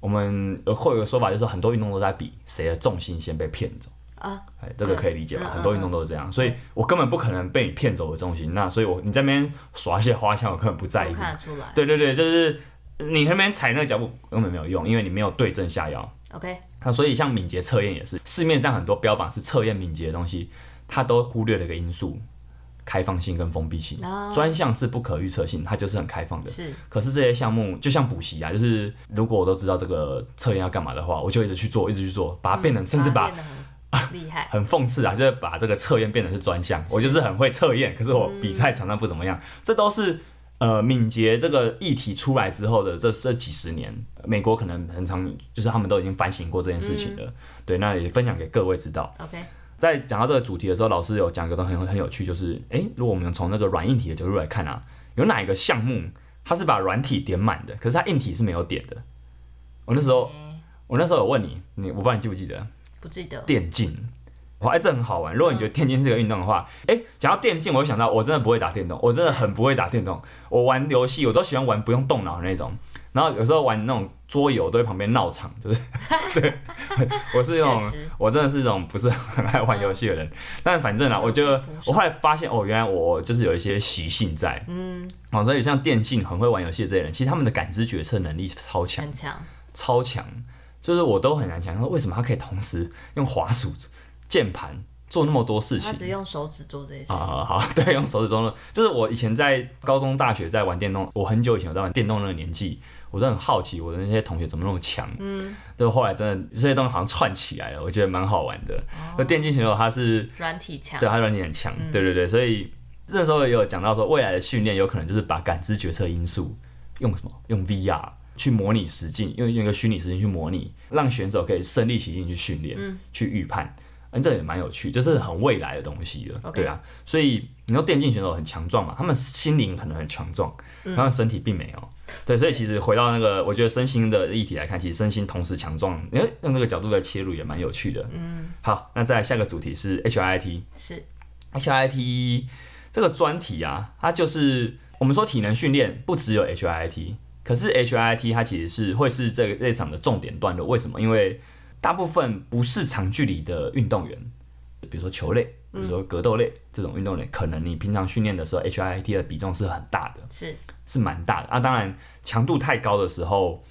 我们会有个说法，就是很多运动都在比谁的重心先被骗走啊。哎，这个可以理解吧？很多运动都是这样，所以我根本不可能被你骗走我的重心。那所以我你在那边耍一些花枪，我根本不在意。看得出来。对对对，就是你那边踩那个脚步根本没有用，因为你没有对症下药。OK。那所以像敏捷测验也是，市面上很多标榜是测验敏捷的东西。它都忽略了一个因素，开放性跟封闭性。专、oh. 项是不可预测性，它就是很开放的。是。可是这些项目就像补习啊，就是如果我都知道这个测验要干嘛的话，我就一直去做，一直去做，把它变成，嗯、甚至把很 <laughs> 厉害，<laughs> 很讽刺啊，就是把这个测验变成是专项。我就是很会测验，可是我比赛常常不怎么样。嗯、这都是呃敏捷这个议题出来之后的这这几十年，美国可能很长就是他们都已经反省过这件事情了。嗯、对，那也分享给各位知道。OK。在讲到这个主题的时候，老师有讲一个东西很很有趣，就是诶、欸，如果我们从那个软硬体的角度来看啊，有哪一个项目它是把软体点满的，可是它硬体是没有点的？我那时候，我那时候有问你，你我不知道你记不记得？不记得。电竞。哇，哎，这很好玩。如果你觉得电竞是个运动的话，哎、嗯，讲到电竞，我就想到我真的不会打电动，我真的很不会打电动。我玩游戏，我都喜欢玩不用动脑的那种。然后有时候玩那种桌游，都在旁边闹场，就是对，<laughs> 我是那种，我真的是一种不是很爱玩游戏的人。嗯、但反正啊，我就我后来发现，哦，原来我就是有一些习性在，嗯，哦，所以像电竞很会玩游戏的这些人，其实他们的感知决策能力超强，很强，超强，就是我都很难想象，为什么他可以同时用滑鼠。键盘做那么多事情，他只用手指做这些事。啊，好，<laughs> 对，用手指做。就是我以前在高中、大学在玩电动，我很久以前我在玩电动那个年纪，我都很好奇我的那些同学怎么那么强。嗯，就后来真的这些东西好像串起来了，我觉得蛮好玩的。那、哦、电竞选手他是软体强，对，他软体很强、嗯。对对对，所以那时候也有讲到说，未来的训练有可能就是把感知决策因素用什么？用 VR 去模拟实境，用用一个虚拟实境去模拟，让选手可以身临其境去训练、嗯，去预判。嗯，这也蛮有趣，这是很未来的东西了.对啊，所以你说电竞选手很强壮嘛，他们心灵可能很强壮，他们身体并没有，对，所以其实回到那个，我觉得身心的议题来看，其实身心同时强壮，诶，用这个角度来切入也蛮有趣的。嗯，好，那再来下个主题是 HIIT，是。HIIT 这个专题啊，它就是我们说体能训练不只有 HIIT，可是 HIIT 它其实是会是这个这场的重点段落，为什么？因为大部分不是长距离的运动员，比如说球类，比如说格斗类这种运动员，可能你平常训练的时候，HIIT 的比重是很大的，是是蛮大的啊。当然，强度太高的时候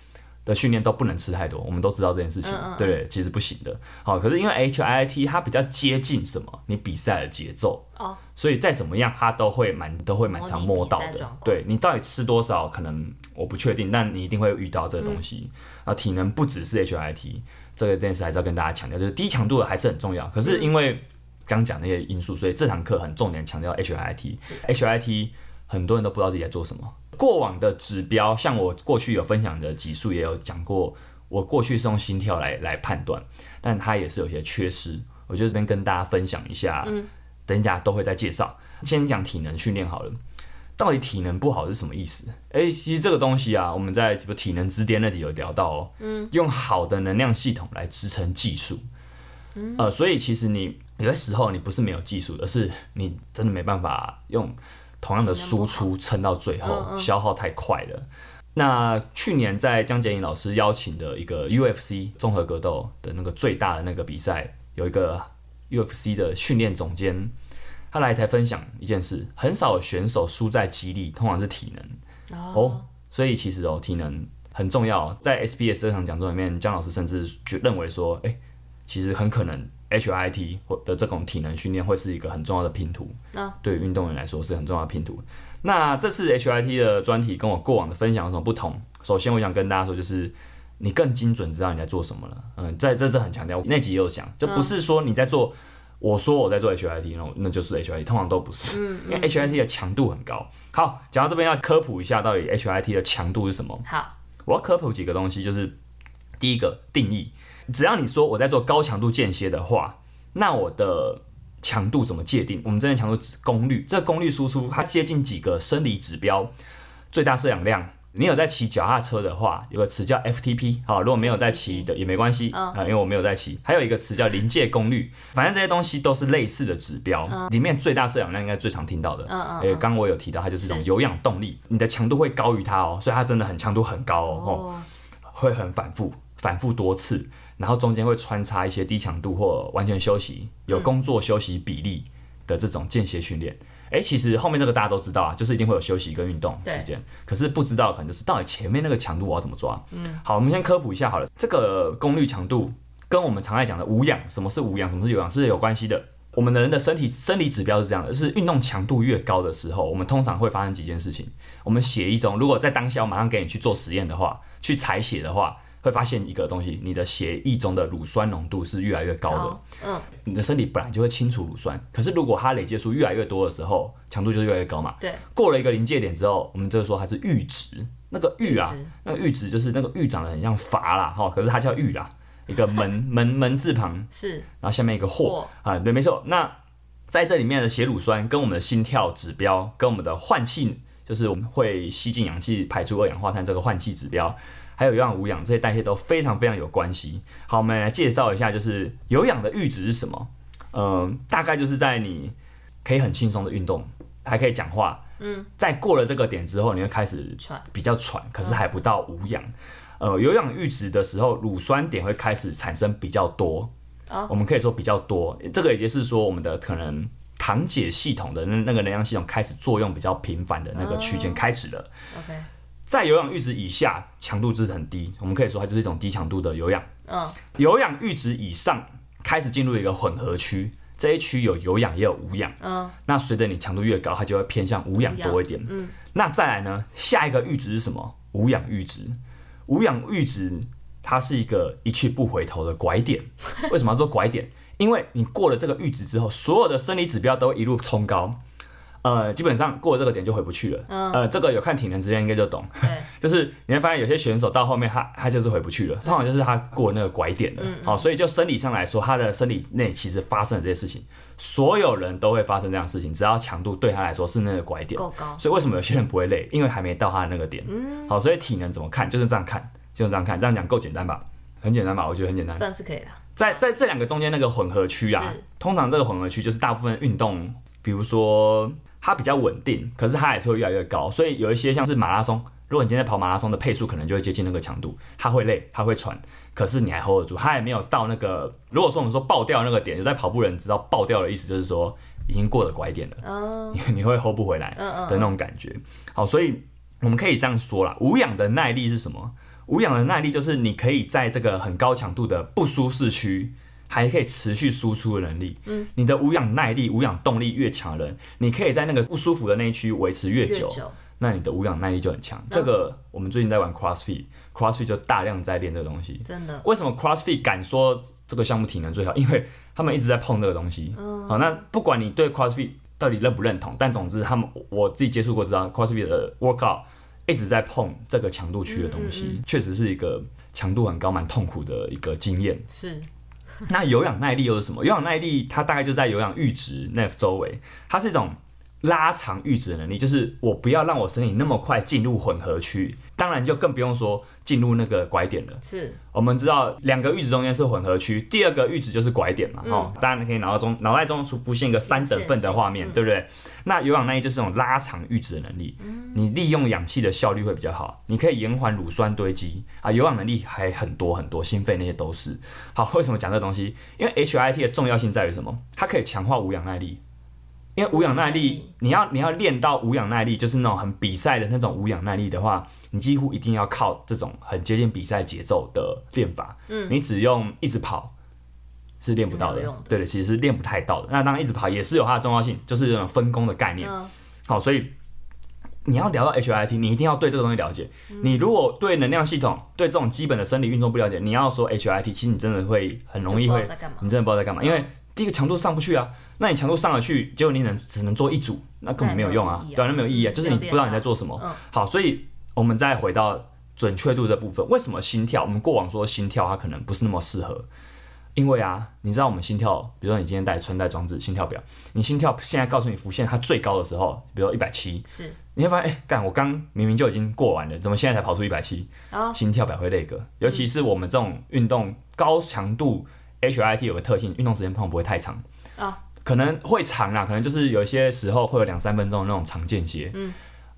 的训练都不能吃太多，我们都知道这件事情，嗯嗯对，其实不行的。好，可是因为 HIIT 它比较接近什么？你比赛的节奏哦，所以再怎么样，它都会蛮都会蛮常摸到的。对，你到底吃多少，可能我不确定，但你一定会遇到这个东西。啊、嗯，体能不只是 HIIT。这个电视还是要跟大家强调，就是低强度的还是很重要。可是因为刚讲那些因素，所以这堂课很重点强调。HIIT 很多人都不知道自己在做什么。过往的指标，像我过去有分享的集数也有讲过，我过去是用心跳来来判断，但它也是有些缺失。我就这边跟大家分享一下，嗯，等一下都会再介绍。先讲体能训练好了，到底体能不好是什么意思？哎、欸，其实这个东西啊，我们在什么体能之巅那里有聊到哦，嗯，用好的能量系统来支撑技术，嗯，呃，所以其实你有的时候你不是没有技术，而是你真的没办法用同样的输出撑到最后，消耗太快了。那去年在江杰颖老师邀请的一个 UFC 综合格斗的那个最大的那个比赛，有一个 UFC 的训练总监，他来台分享一件事：很少有选手输在肌力，通常是体能。哦，oh. 所以其实哦，体能很重要。在 SBS 这场讲座里面，江老师甚至就认为说，哎、欸，其实很可能 HIIT 或的这种体能训练会是一个很重要的拼图。Oh. 对运动员来说是很重要的拼图。那这次 HIT 的专题跟我过往的分享有什么不同？首先，我想跟大家说，就是你更精准知道你在做什么了。嗯，在这是很强调，那集也有讲，就不是说你在做，我说我在做 HIT，那那就是 HIT，通常都不是，因为 HIT 的强度很高。好，讲到这边要科普一下，到底 HIT 的强度是什么？好，我要科普几个东西，就是第一个定义，只要你说我在做高强度间歇的话，那我的强度怎么界定？我们这边强度指功率，这个功率输出它接近几个生理指标，最大摄氧量。你有在骑脚踏车的话，有个词叫 FTP，好，如果没有在骑的也没关系啊，因为我没有在骑。还有一个词叫临界功率，反正这些东西都是类似的指标。里面最大摄氧量应该最常听到的，诶，刚刚我有提到，它就是一种有氧动力，你的强度会高于它哦，所以它真的很强度很高哦，会很反复，反复多次。然后中间会穿插一些低强度或完全休息，有工作休息比例的这种间歇训练。哎、嗯，其实后面这个大家都知道啊，就是一定会有休息跟运动时间。对可是不知道可能就是到底前面那个强度我要怎么抓？嗯，好，我们先科普一下好了。这个功率强度跟我们常爱讲的无氧，什么是无氧，什么是有氧是有关系的。我们的人的身体生理指标是这样的，就是运动强度越高的时候，我们通常会发生几件事情。我们血液中，如果在当下我马上给你去做实验的话，去采血的话。会发现一个东西，你的血液中的乳酸浓度是越来越高的。嗯，你的身体本来就会清除乳酸，可是如果它累积数越来越多的时候，强度就越来越高嘛。对，过了一个临界点之后，我们就说它是阈值。那个阈啊，那个阈值就是那个阈长得很像阀啦，哈，可是它叫阈啦，一个门门 <laughs> 门字旁是，然后下面一个或啊，对，没错。那在这里面的血乳酸跟我们的心跳指标，跟我们的换气，就是我们会吸进氧气排出二氧化碳这个换气指标。还有有氧无氧这些代谢都非常非常有关系。好，我们来介绍一下，就是有氧的阈值是什么？嗯、呃，大概就是在你可以很轻松的运动，还可以讲话，嗯，在过了这个点之后，你会开始喘，比较喘，可是还不到无氧。呃，有氧阈值的时候，乳酸点会开始产生比较多。哦，我们可以说比较多，这个也就是说，我们的可能糖解系统的那那个能量系统开始作用比较频繁的那个区间开始了。哦、OK。在有氧阈值以下，强度就是很低，我们可以说它就是一种低强度的有氧。嗯，有氧阈值以上，开始进入一个混合区，这一区有有氧也有无氧。嗯，那随着你强度越高，它就会偏向无氧多一点。嗯，那再来呢，下一个阈值是什么？无氧阈值。无氧阈值它是一个一去不回头的拐点。<laughs> 为什么要说拐点？因为你过了这个阈值之后，所有的生理指标都一路冲高。呃，基本上过了这个点就回不去了。嗯，呃，这个有看体能之间应该就懂。对，<laughs> 就是你会发现有些选手到后面他他就是回不去了，通常就是他过那个拐点了。嗯，好，所以就生理上来说，他的生理内其实发生了这些事情，所有人都会发生这样的事情，只要强度对他来说是那个拐点够高。所以为什么有些人不会累？因为还没到他的那个点。嗯，好，所以体能怎么看？就是这样看，就是这样看，这样讲够简单吧？很简单吧？我觉得很简单，算是可以了。在在这两个中间那个混合区啊，通常这个混合区就是大部分运动，比如说。它比较稳定，可是它也是会越来越高，所以有一些像是马拉松，如果你今天跑马拉松的配速可能就会接近那个强度，它会累，它会喘，可是你还 hold 得住，它也没有到那个，如果说我们说爆掉那个点，就在跑步人知道爆掉的意思就是说已经过了拐点了，<laughs> 你会 hold 不回来的那种感觉。好，所以我们可以这样说啦，无氧的耐力是什么？无氧的耐力就是你可以在这个很高强度的不舒适区。还可以持续输出的能力，嗯，你的无氧耐力、无氧动力越强的人，你可以在那个不舒服的那一区维持越久，越久，那你的无氧耐力就很强。嗯、这个我们最近在玩 CrossFit，CrossFit 就大量在练这个东西。真的？为什么 CrossFit 敢说这个项目体能最好？因为他们一直在碰这个东西。嗯，好，那不管你对 CrossFit 到底认不认同，但总之他们我自己接触过知道，CrossFit 的 workout 一直在碰这个强度区的东西，确、嗯嗯嗯、实是一个强度很高、蛮痛苦的一个经验。是。<laughs> 那有氧耐力又是什么？有氧耐力它大概就在有氧阈值那周围，它是一种。拉长阈值的能力，就是我不要让我身体那么快进入混合区，当然就更不用说进入那个拐点了。是，我们知道两个阈值中间是混合区，第二个阈值就是拐点嘛。哦、嗯，当然你可以脑袋中脑袋中出浮现一个三等份的画面，对不对？那有氧耐力就是这种拉长阈值的能力，嗯、你利用氧气的效率会比较好，你可以延缓乳酸堆积啊。有氧能力还很多很多，心肺那些都是。好，为什么讲这个东西？因为 HIIT 的重要性在于什么？它可以强化无氧耐力。因为无氧耐力，你要你要练到无氧耐力，就是那种很比赛的那种无氧耐力的话，你几乎一定要靠这种很接近比赛节奏的练法。嗯，你只用一直跑是练不到的。的对的，其实是练不太到的。那当然一直跑也是有它的重要性，就是这种分工的概念。嗯、好，所以你要聊到 HIIT，你一定要对这个东西了解。嗯、你如果对能量系统、对这种基本的生理运动不了解，你要说 HIIT，其实你真的会很容易会，你真的不知道在干嘛，因为。第一个强度上不去啊，那你强度上了去，结果你能只能做一组，那根本没有用啊，对啊，那没有意义啊，就是你不知道你在做什么。好，所以我们再回到准确度的部分，为什么心跳？我们过往说心跳它可能不是那么适合，因为啊，你知道我们心跳，比如说你今天带穿戴装置心跳表，你心跳现在告诉你浮现它最高的时候，比如说一百七，是，你会发现，哎，干，我刚明明就已经过完了，怎么现在才跑出一百七？心跳表会那个，尤其是我们这种运动高强度 HIIT 有个特性，运动时间通常不会太长。啊，可能会长啦，可能就是有些时候会有两三分钟的那种长间歇。嗯，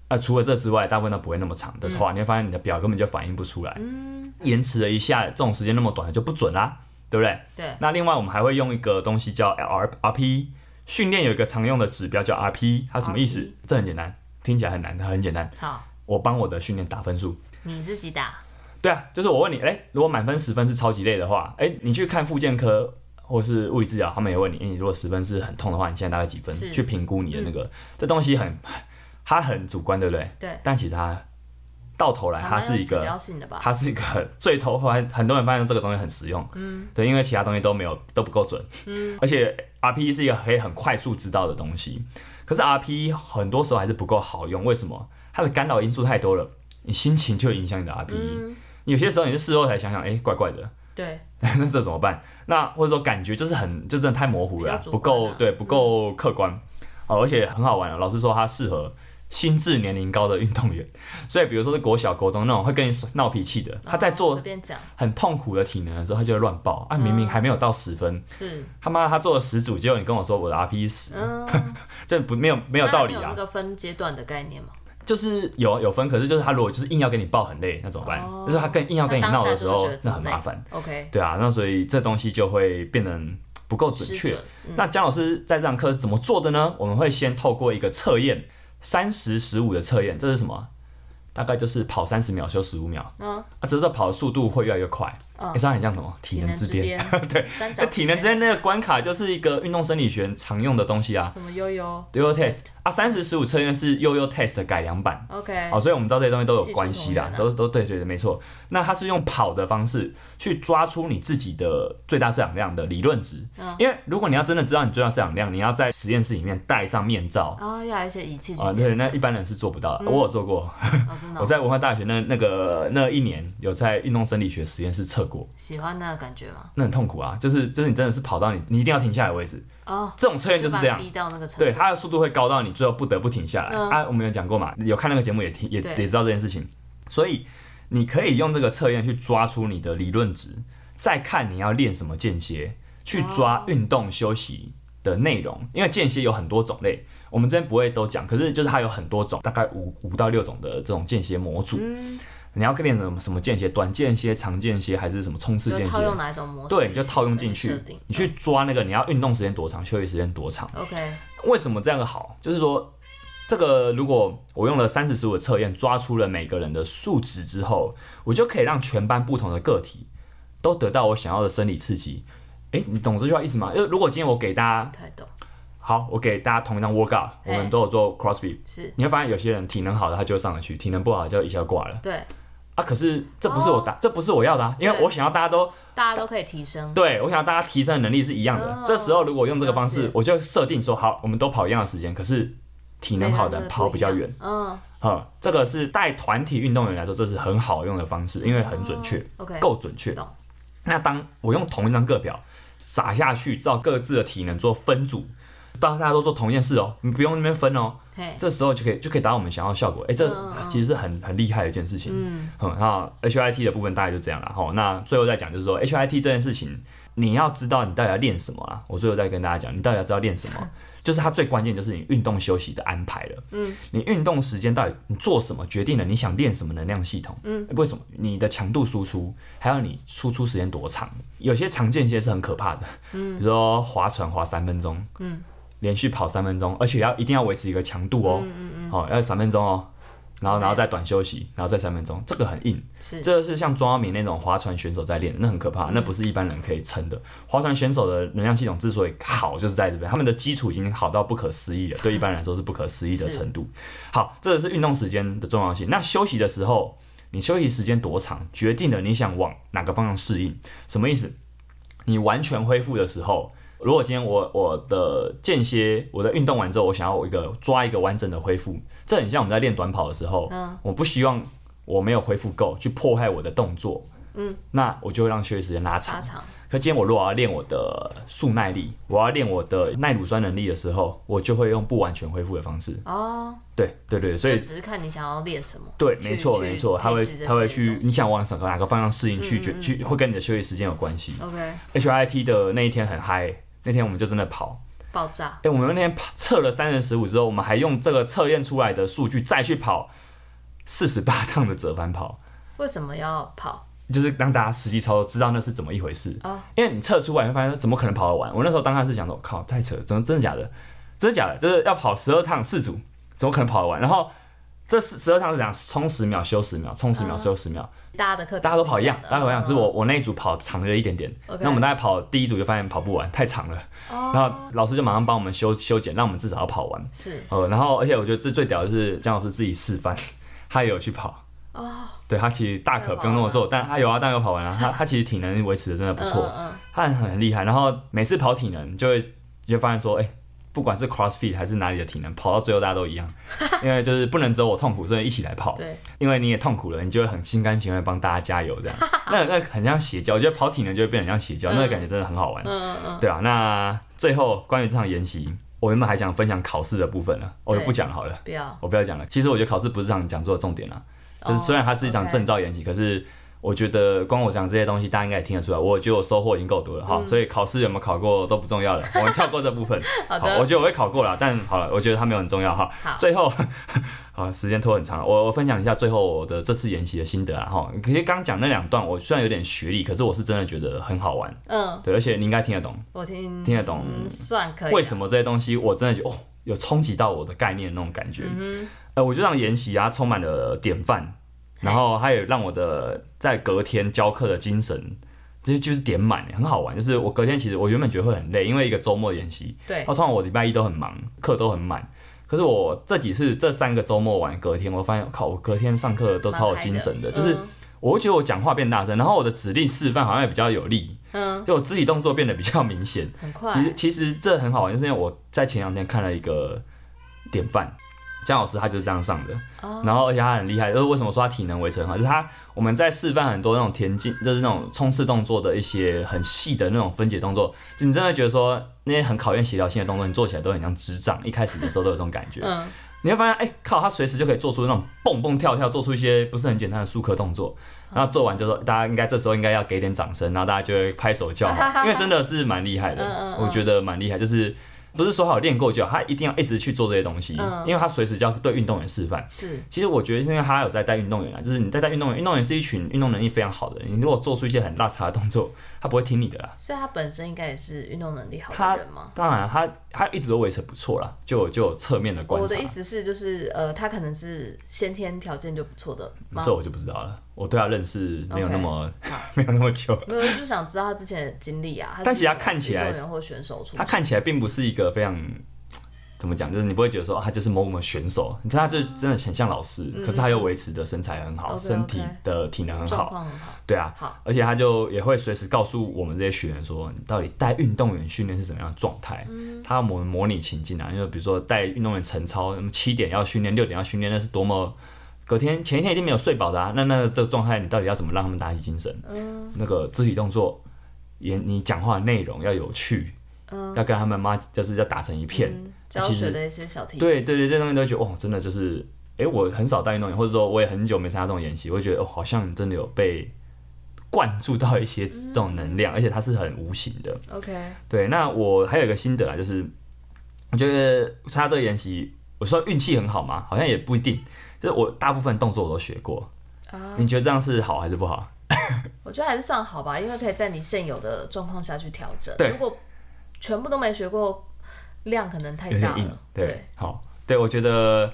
啊，除了这之外，大部分都不会那么长的话，嗯、你会发现你的表根本就反应不出来。嗯，延迟了一下，这种时间那么短的就不准啦，对不对？对。那另外我们还会用一个东西叫 R RPE，训练有一个常用的指标叫 RPE，它什么意思?这很简单，听起来很难，它很简单。好，我帮我的训练打分数。你自己打？对啊，就是我问你，哎、欸，如果满分十分是超级累的话，哎、欸，你去看复健科。或是物理治疗，他们也问你，欸，你如果十分是很痛的话，你现在大概几分？去评估你的那个，嗯、这东西很，它很主观，对不对？对。但其实它到头来，它是一个，它是一个最头，后来很多人发现这个东西很实用。嗯。对，因为其他东西都没有，都不够准。嗯。而且 RPE 是一个可以很快速知道的东西，可是 RPE 很多时候还是不够好用。为什么？它的干扰因素太多了，你心情就会影响你的 RPE。嗯。有些时候你是事后才想想，哎、欸，怪怪的。对。<laughs> 那这怎么办？那或者说感觉就是很，就真的太模糊了，不够对，不够客观，哦、嗯，而且很好玩了。老师说他适合心智年龄高的运动员，所以比如说是国小、国中那种会跟你闹脾气的，哦、他在做很痛苦的体能的时候，他就会乱报啊，明明还没有到十分，是他妈他做了十组，结果你跟我说我的 RPE 十，<laughs> 这不没有没有道理啊。有那个分阶段的概念吗？就是有有分，可是就是他如果就是硬要给你报很累，那怎么办？哦、就是他跟硬要跟你闹的时候，那，那很麻烦。OK，对啊，那所以这东西就会变得不够准确。嗯、那姜老师在这堂课是怎么做的呢？我们会先透过一个测验，三十十五的测验，这是什么？大概就是跑三十秒休十五秒。嗯、啊，只是说跑的速度会越来越快。你知道很像什么？体能之巅，<laughs> 对，那体能之巅那个关卡就是一个运动生理学常用的东西啊。什么悠悠？悠悠 test 啊，三十十五测验是悠悠 test 的改良版。OK，好，所以我们知道这些东西都有关系的，都都对对对，没错。那它是用跑的方式去抓出你自己的最大摄氧量的理论值。因为如果你要真的知道你最大摄氧量，你要在实验室里面戴上面罩。哦，要一些仪器啊，对，那一般人是做不到的。我有做过，我在文化大学那那个那一年有在运动生理学实验室测过。喜欢那个感觉吗？那很痛苦啊，就是就是你真的是跑到你你一定要停下来的位置哦。这种测验就是这样，逼到那个，对，它的速度会高到你最后不得不停下来。嗯、啊，我们有讲过嘛，有看那个节目也听也也知道这件事情，所以你可以用这个测验去抓出你的理论值，再看你要练什么间歇，去抓运动休息的内容，哦、因为间歇有很多种类，我们这边不会都讲，可是就是它有很多种，大概五五到六种的这种间歇模组。嗯你要练什么什么间歇，短间歇、长间歇，还是什么冲刺间歇？套用哪一种模式？对，你就套用进去。你去抓那个你要运动时间多长，休息时间多长。OK。为什么这样好？就是说，这个如果我用了三十十五的测验，抓出了每个人的数值之后，我就可以让全班不同的个体都得到我想要的生理刺激。哎，你懂这句话意思吗？因为如果今天我给大家，不太懂。好，我给大家同一张 workout，我们都有做 CrossFit。是。你会发现有些人体能好的他就上得去，体能不好的就一下挂了。对。啊！可是这不是我打，这不是我要的啊！因为我想要大家都，大家都可以提升。对，我想要大家提升的能力是一样的。这时候如果用这个方式，我就设定说好，我们都跑一样的时间。可是体能好的跑比较远。嗯，好，这个是带团体运动员来说，这是很好用的方式，因为很准确，够、哦 okay, 准确。那当我用同一张个表撒下去，照各自的体能做分组。当大家都做同一件事哦，你不用那边分哦这时候就可以就可以达到我们想要的效果。哎，这其实是很很厉害的一件事情。嗯，好，那 HIT 的部分大概就这样了哈。那最后再讲就是说 HIT 这件事情，你要知道你到底要练什么啊？我最后再跟大家讲，你到底要知道练什么，<laughs> 就是它最关键就是你运动休息的安排了。嗯，你运动时间到底你做什么，决定了你想练什么能量系统。嗯，为什么？你的强度输出，还有你输出时间多长？有些常见些是很可怕的。嗯，比如说划船划三分钟。嗯。连续跑三分钟，而且要一定要维持一个强度哦，好、嗯嗯哦，要三分钟哦，然后然后再短休息，然后再三分钟，这个很硬，是这个是像庄阿明那种划船选手在练，那很可怕，嗯、那不是一般人可以撑的。划船选手的能量系统之所以好，就是在这边，他们的基础已经好到不可思议了，<laughs> 对一般人来说是不可思议的程度。好，这个是运动时间的重要性。那休息的时候，你休息时间多长，决定了你想往哪个方向适应。什么意思？你完全恢复的时候。如果今天我我的间歇，我的运动完之后，我想要我一个抓一个完整的恢复，这很像我们在练短跑的时候，嗯，我不希望我没有恢复够去破坏我的动作，嗯，那我就会让休息时间拉长。拉长。可今天我如果要练我的速耐力，我要练我的耐乳酸能力的时候，我就会用不完全恢复的方式。哦，对对对，所以只是看你想要练什么。对，没错没错，他会他会去你想往哪个方向适应，去去去会跟你的休息时间有关系。OK，HIT 的那一天很嗨。那天我们就真的跑爆炸，哎、欸，我们那天跑测了三人十五之后，我们还用这个测验出来的数据再去跑四十八 <laughs> 趟的折返跑。为什么要跑？就是让大家实际操作，知道那是怎么一回事。哦、因为你测出来会发现，怎么可能跑得完？我那时候当时是想说，靠，太扯了，怎么真的假的？真的假的？就是要跑十二趟四组，怎么可能跑得完？然后这十十二趟是讲冲十秒休十秒，冲十秒休十秒。嗯大家的课，大家都跑一样，大家都跑一样，只是我我那一组跑长了一点点。那我们大概跑第一组就发现跑不完，太长了。然后老师就马上帮我们修修剪，让我们至少要跑完。是。呃，然后而且我觉得这最屌的是姜老师自己示范，<laughs> 他也有去跑。哦。对，他其实大可不用那么做，但他有啊，但有跑完啊。他他其实体能维持的真的不错，他很很厉害。然后每次跑体能就会就发现说，哎。不管是 CrossFit 还是哪里的体能，跑到最后大家都一样，<laughs> 因为就是不能只有我痛苦，所以一起来跑。对，因为你也痛苦了，你就会很心甘情愿帮大家加油这样。<laughs> 那那很像邪教，我觉得跑体能就会变得很像邪教，嗯、那个感觉真的很好玩。嗯嗯嗯。对啊，那最后关于这场研习，我原本还想分享考试的部分呢，我就不讲好了。不要，我不要讲了。其实我觉得考试不是这场讲座的重点啊，就是虽然它是一场证照研习，可是。我觉得光我讲这些东西，大家应该也听得出来。我觉得我收获已经够多了哈，嗯、所以考试有没有考过都不重要了，<laughs> 我们跳过这部分。好好，我觉得我会考过了，但好了，我觉得它没有很重要哈。好，最后，<laughs> 好，时间拖很长，我我分享一下最后我的这次研习的心得啊哈。其实刚讲那两段，我虽然有点学历，可是我是真的觉得很好玩。嗯，对，而且你应该听得懂。我听听得懂，嗯、算可以。为什么这些东西我真的觉得哦，有冲击到我的概念那种感觉？嗯哼，呃，我就让研习啊充满了典范。然后还有让我的在隔天教课的精神，就就是点满，很好玩。就是我隔天其实我原本觉得会很累，因为一个周末演习，对，通常我礼拜一都很忙，课都很满。可是我这几次这三个周末玩隔天，我发现靠，我隔天上课都超有精神的，就是我会觉得我讲话变大声，然后我的指令示范好像也比较有力，嗯，就我肢体动作变得比较明显，很快。其实其实这很好玩，就是因为我在前两天看了一个典范。姜老师他就是这样上的，oh. 然后而且他很厉害，就是为什么说他体能维持很好，就是他我们在示范很多那种田径，就是那种冲刺动作的一些很细的那种分解动作，就你真的觉得说那些很考验协调性的动作，你做起来都很像智障，一开始的时候都有这种感觉。嗯，你会发现，哎、欸，靠，他随时就可以做出那种蹦蹦跳跳，做出一些不是很简单的舒克动作，然后做完就说大家应该这时候应该要给点掌声，然后大家就会拍手叫好，<laughs> 因为真的是蛮厉害的，我觉得蛮厉害，就是。不是说好练够就好，他一定要一直去做这些东西，嗯、因为他随时就要对运动员示范。是，其实我觉得是因为他有在带运动员啊，就是你在带运动员，运动员是一群运动能力非常好的人，你如果做出一些很落差的动作，他不会听你的啦。所以他本身应该也是运动能力好的人吗？当然，他他一直都维持不错啦，就就有侧面的观察。我的意思是，就是呃，他可能是先天条件就不错的吗？这我就不知道了。我对他认识没有那么 Okay, <laughs> 没有那么久，没有就想知道他之前的经历啊。但其实他看起来，运动员或选手出，他看起来并不是一个非常。怎么讲？就是你不会觉得说、啊、他就是某某选手，你知道他就真的很像老师，嗯、可是他又维持的身材很好，嗯、身体的体能很好。对啊，而且他就也会随时告诉我们这些学员说，你到底带运动员训练是什么样的状态。嗯、他要模模拟情境啊，因为比如说带运动员晨操，那么七点要训练，六点要训练，那是多么隔天前一天一定没有睡饱的啊。那那这个状态，你到底要怎么让他们打起精神？嗯、那个肢体动作，也你讲话的内容要有趣。嗯、要跟他们妈就是要打成一片，嗯、教学的一些小提醒，对对对，这东西都觉得哦，真的就是，哎，我很少带运动员，或者说我也很久没参加这种演习，我会觉得哦，好像真的有被灌注到一些这种能量，嗯、而且它是很无形的。OK，对，那我还有一个心得啊，就是我觉得参加这个演习，我说运气很好嘛，好像也不一定，就是我大部分动作我都学过。啊，你觉得这样是好还是不好？<laughs> 我觉得还是算好吧，因为可以在你现有的状况下去调整。对，如果全部都没学过，量可能太大了。对，对好，对我觉得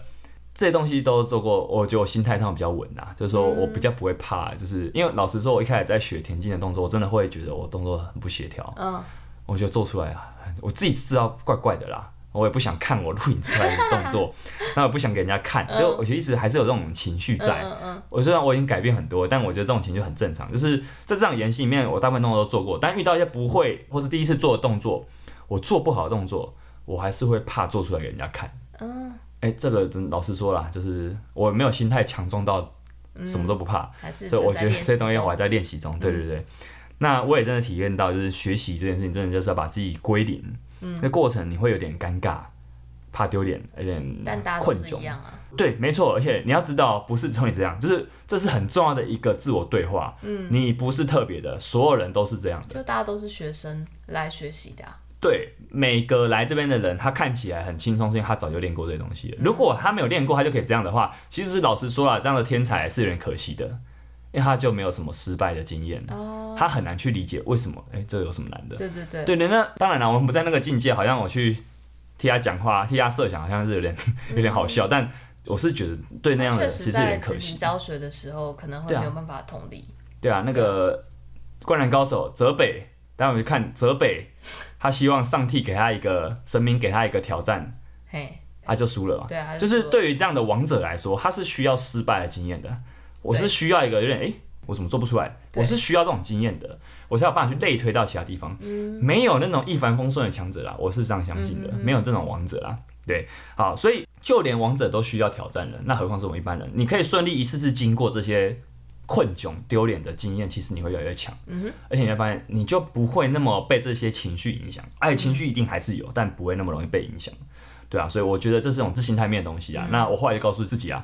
这些东西都做过，我觉得我心态上比较稳啊，就是说我比较不会怕，嗯、就是因为老实说，我一开始在学田径的动作，我真的会觉得我动作很不协调。嗯，我觉得做出来啊，我自己知道怪怪的啦，我也不想看我录影出来的动作，<laughs> 那我不想给人家看，就我觉得一直还是有这种情绪在。嗯嗯，我虽然我已经改变很多，但我觉得这种情绪很正常。就是在这场演戏里面，我大部分动作都做过，但遇到一些不会或是第一次做的动作。我做不好的动作，我还是会怕做出来给人家看。嗯，哎、欸，这个真老实说啦，就是我没有心态强壮到什么都不怕，嗯、所以我觉得这些东西我还在练习中。对对对，嗯、那我也真的体验到，就是学习这件事情，真的就是要把自己归零。嗯，那过程你会有点尴尬，怕丢脸，有点困窘。啊、对，没错，而且你要知道，不是只有你这样，就是这是很重要的一个自我对话。嗯，你不是特别的，所有人都是这样的，就大家都是学生来学习的、啊。对每个来这边的人，他看起来很轻松，是因为他早就练过这些东西了。如果他没有练过，他就可以这样的话，其实老实说啊，这样的天才是有点可惜的，因为他就没有什么失败的经验，他很难去理解为什么，哎，这有什么难的？对对对，对，那当然了，我们不在那个境界，好像我去替他讲话，替他设想，好像是有点有点好笑，但我是觉得对那样的其实有点可惜。教学的时候可能会没有办法同理。对啊，那个灌篮高手泽北，待会我们看泽北。他希望上帝给他一个神明，给他一个挑战，嘿，他就输了嘛。对啊，就是对于这样的王者来说，他是需要失败的经验的。我是需要一个有点，哎，我怎么做不出来？我是需要这种经验的，我才有办法去类推到其他地方。没有那种一帆风顺的强者啦，我是这样相信的。没有这种王者啦，对，好，所以就连王者都需要挑战人，那何况是我们一般人？你可以顺利一次次经过这些。困窘、丢脸的经验，其实你会越来越强，嗯、哼而且你会发现，你就不会那么被这些情绪影响。哎，情绪一定还是有，但不会那么容易被影响，对啊。所以我觉得这是种自心态面的东西啊。嗯、那我后来就告诉自己啊，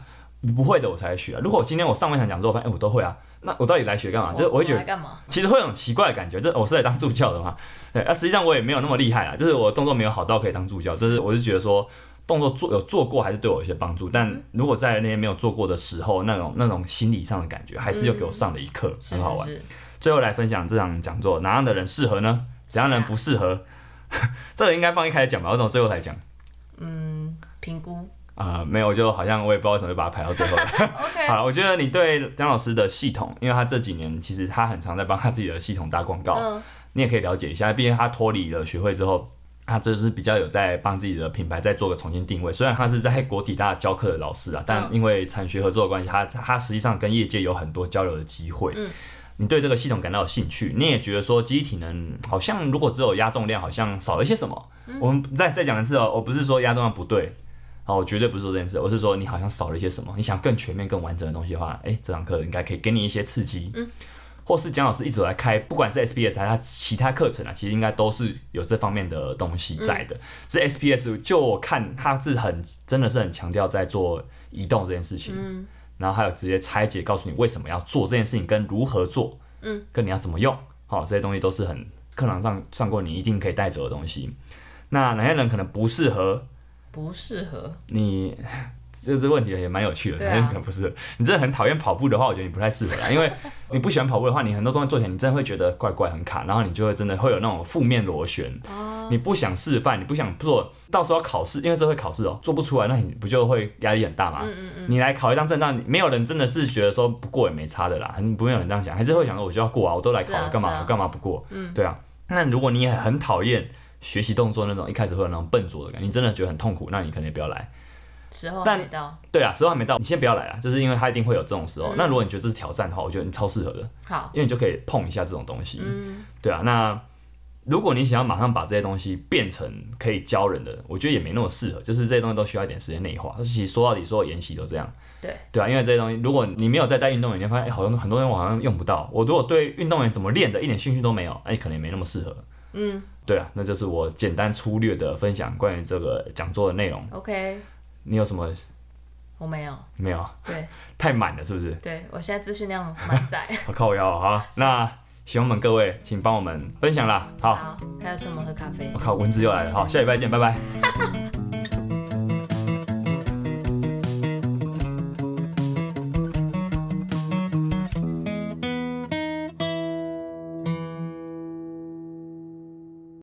不会的我才会学啊。如果今天我上半场讲之后发现，哎，我都会啊，那我到底来学干嘛？就是我会觉得，其实会有种奇怪的感觉，这我是来当助教的嘛？对啊，实际上我也没有那么厉害啊，就是我动作没有好到可以当助教，就是我是觉得说。动作做有做过还是对我有些帮助，但如果在那些没有做过的时候，那种那种心理上的感觉，还是又给我上了一课，嗯、很好玩。是是是，最后来分享这场讲座，哪样的人适合呢？怎样的人不适合？啊、<laughs> 这个应该放一开始讲吧，为什么最后才讲？嗯，评估啊、呃，没有，就好像我也不知道为什么会把它排到最后了。<laughs> <laughs> Okay. 好了，我觉得你对张老师的系统，因为他这几年其实他很常在帮他自己的系统打广告，嗯、你也可以了解一下，毕竟他脱离了学会之后。他这是比较有在帮自己的品牌再做个重新定位，虽然他是在国体大教课的老师啊，但因为产学合作的关系，他他实际上跟业界有很多交流的机会。嗯，你对这个系统感到有兴趣，你也觉得说机体能好像如果只有压重量，好像少了一些什么。嗯，我们再再讲一次哦，我不是说压重量不对，好，我绝对不是说这件事，我是说你好像少了一些什么，你想更全面、更完整的东西的话，哎，这堂课应该可以给你一些刺激。嗯。或是蒋老师一直来开，不管是 SPS 还是他其他课程啊，其实应该都是有这方面的东西在的。这、嗯、SPS 就我看他是很真的是很强调在做移动这件事情，嗯、然后还有直接拆解告诉你为什么要做这件事情跟如何做，嗯，跟你要怎么用，好、哦，这些东西都是很课堂上上过你一定可以带走的东西。那哪些人可能不适合？不适合你。这这问题也蛮有趣的，可不是你真的很讨厌跑步的话，我觉得你不太适合啦，<laughs> 因为你不喜欢跑步的话，你很多东西做起来你真的会觉得怪怪很卡，然后你就会真的会有那种负面螺旋。哦、你不想示范，你不想做，到时候考试，因为这会考试哦，做不出来，那你不就会压力很大吗？嗯嗯嗯，你来考一张证照，没有人真的是觉得说不过也没差的啦，很不会有人这样想，还是会想说我就要过啊，我都来考了，干嘛我干嘛不过？嗯，对啊。那如果你也很讨厌学习动作那种一开始会有那种笨拙的感觉，你真的觉得很痛苦，那你可能也不要来。时候还没到。对啊，时候还没到，你先不要来啊，就是因为他一定会有这种时候。嗯、那如果你觉得这是挑战的话，我觉得你超适合的。好，因为你就可以碰一下这种东西。嗯，对啊，那如果你想要马上把这些东西变成可以教人的，我觉得也没那么适合。就是这些东西都需要一点时间内化。其实说到底，所有研习都这样。对。对啊，因为这些东西，如果你没有在带运动员，你会发现，哎、欸，好像很多人我好像用不到。我如果对运动员怎么练的一点兴趣都没有，哎、欸，可能也没那么适合。嗯。对啊，那就是我简单粗略的分享关于这个讲座的内容。OK。你有什么？我没有，没有，对，<laughs> 太满了，是不是？对，我现在资讯量满载。<laughs> 我靠腰，啊，那喜欢我们各位，请帮我们分享啦。好，好，还有什么喝咖啡？我靠，蚊子又来了，好，下礼拜见，拜拜。<laughs>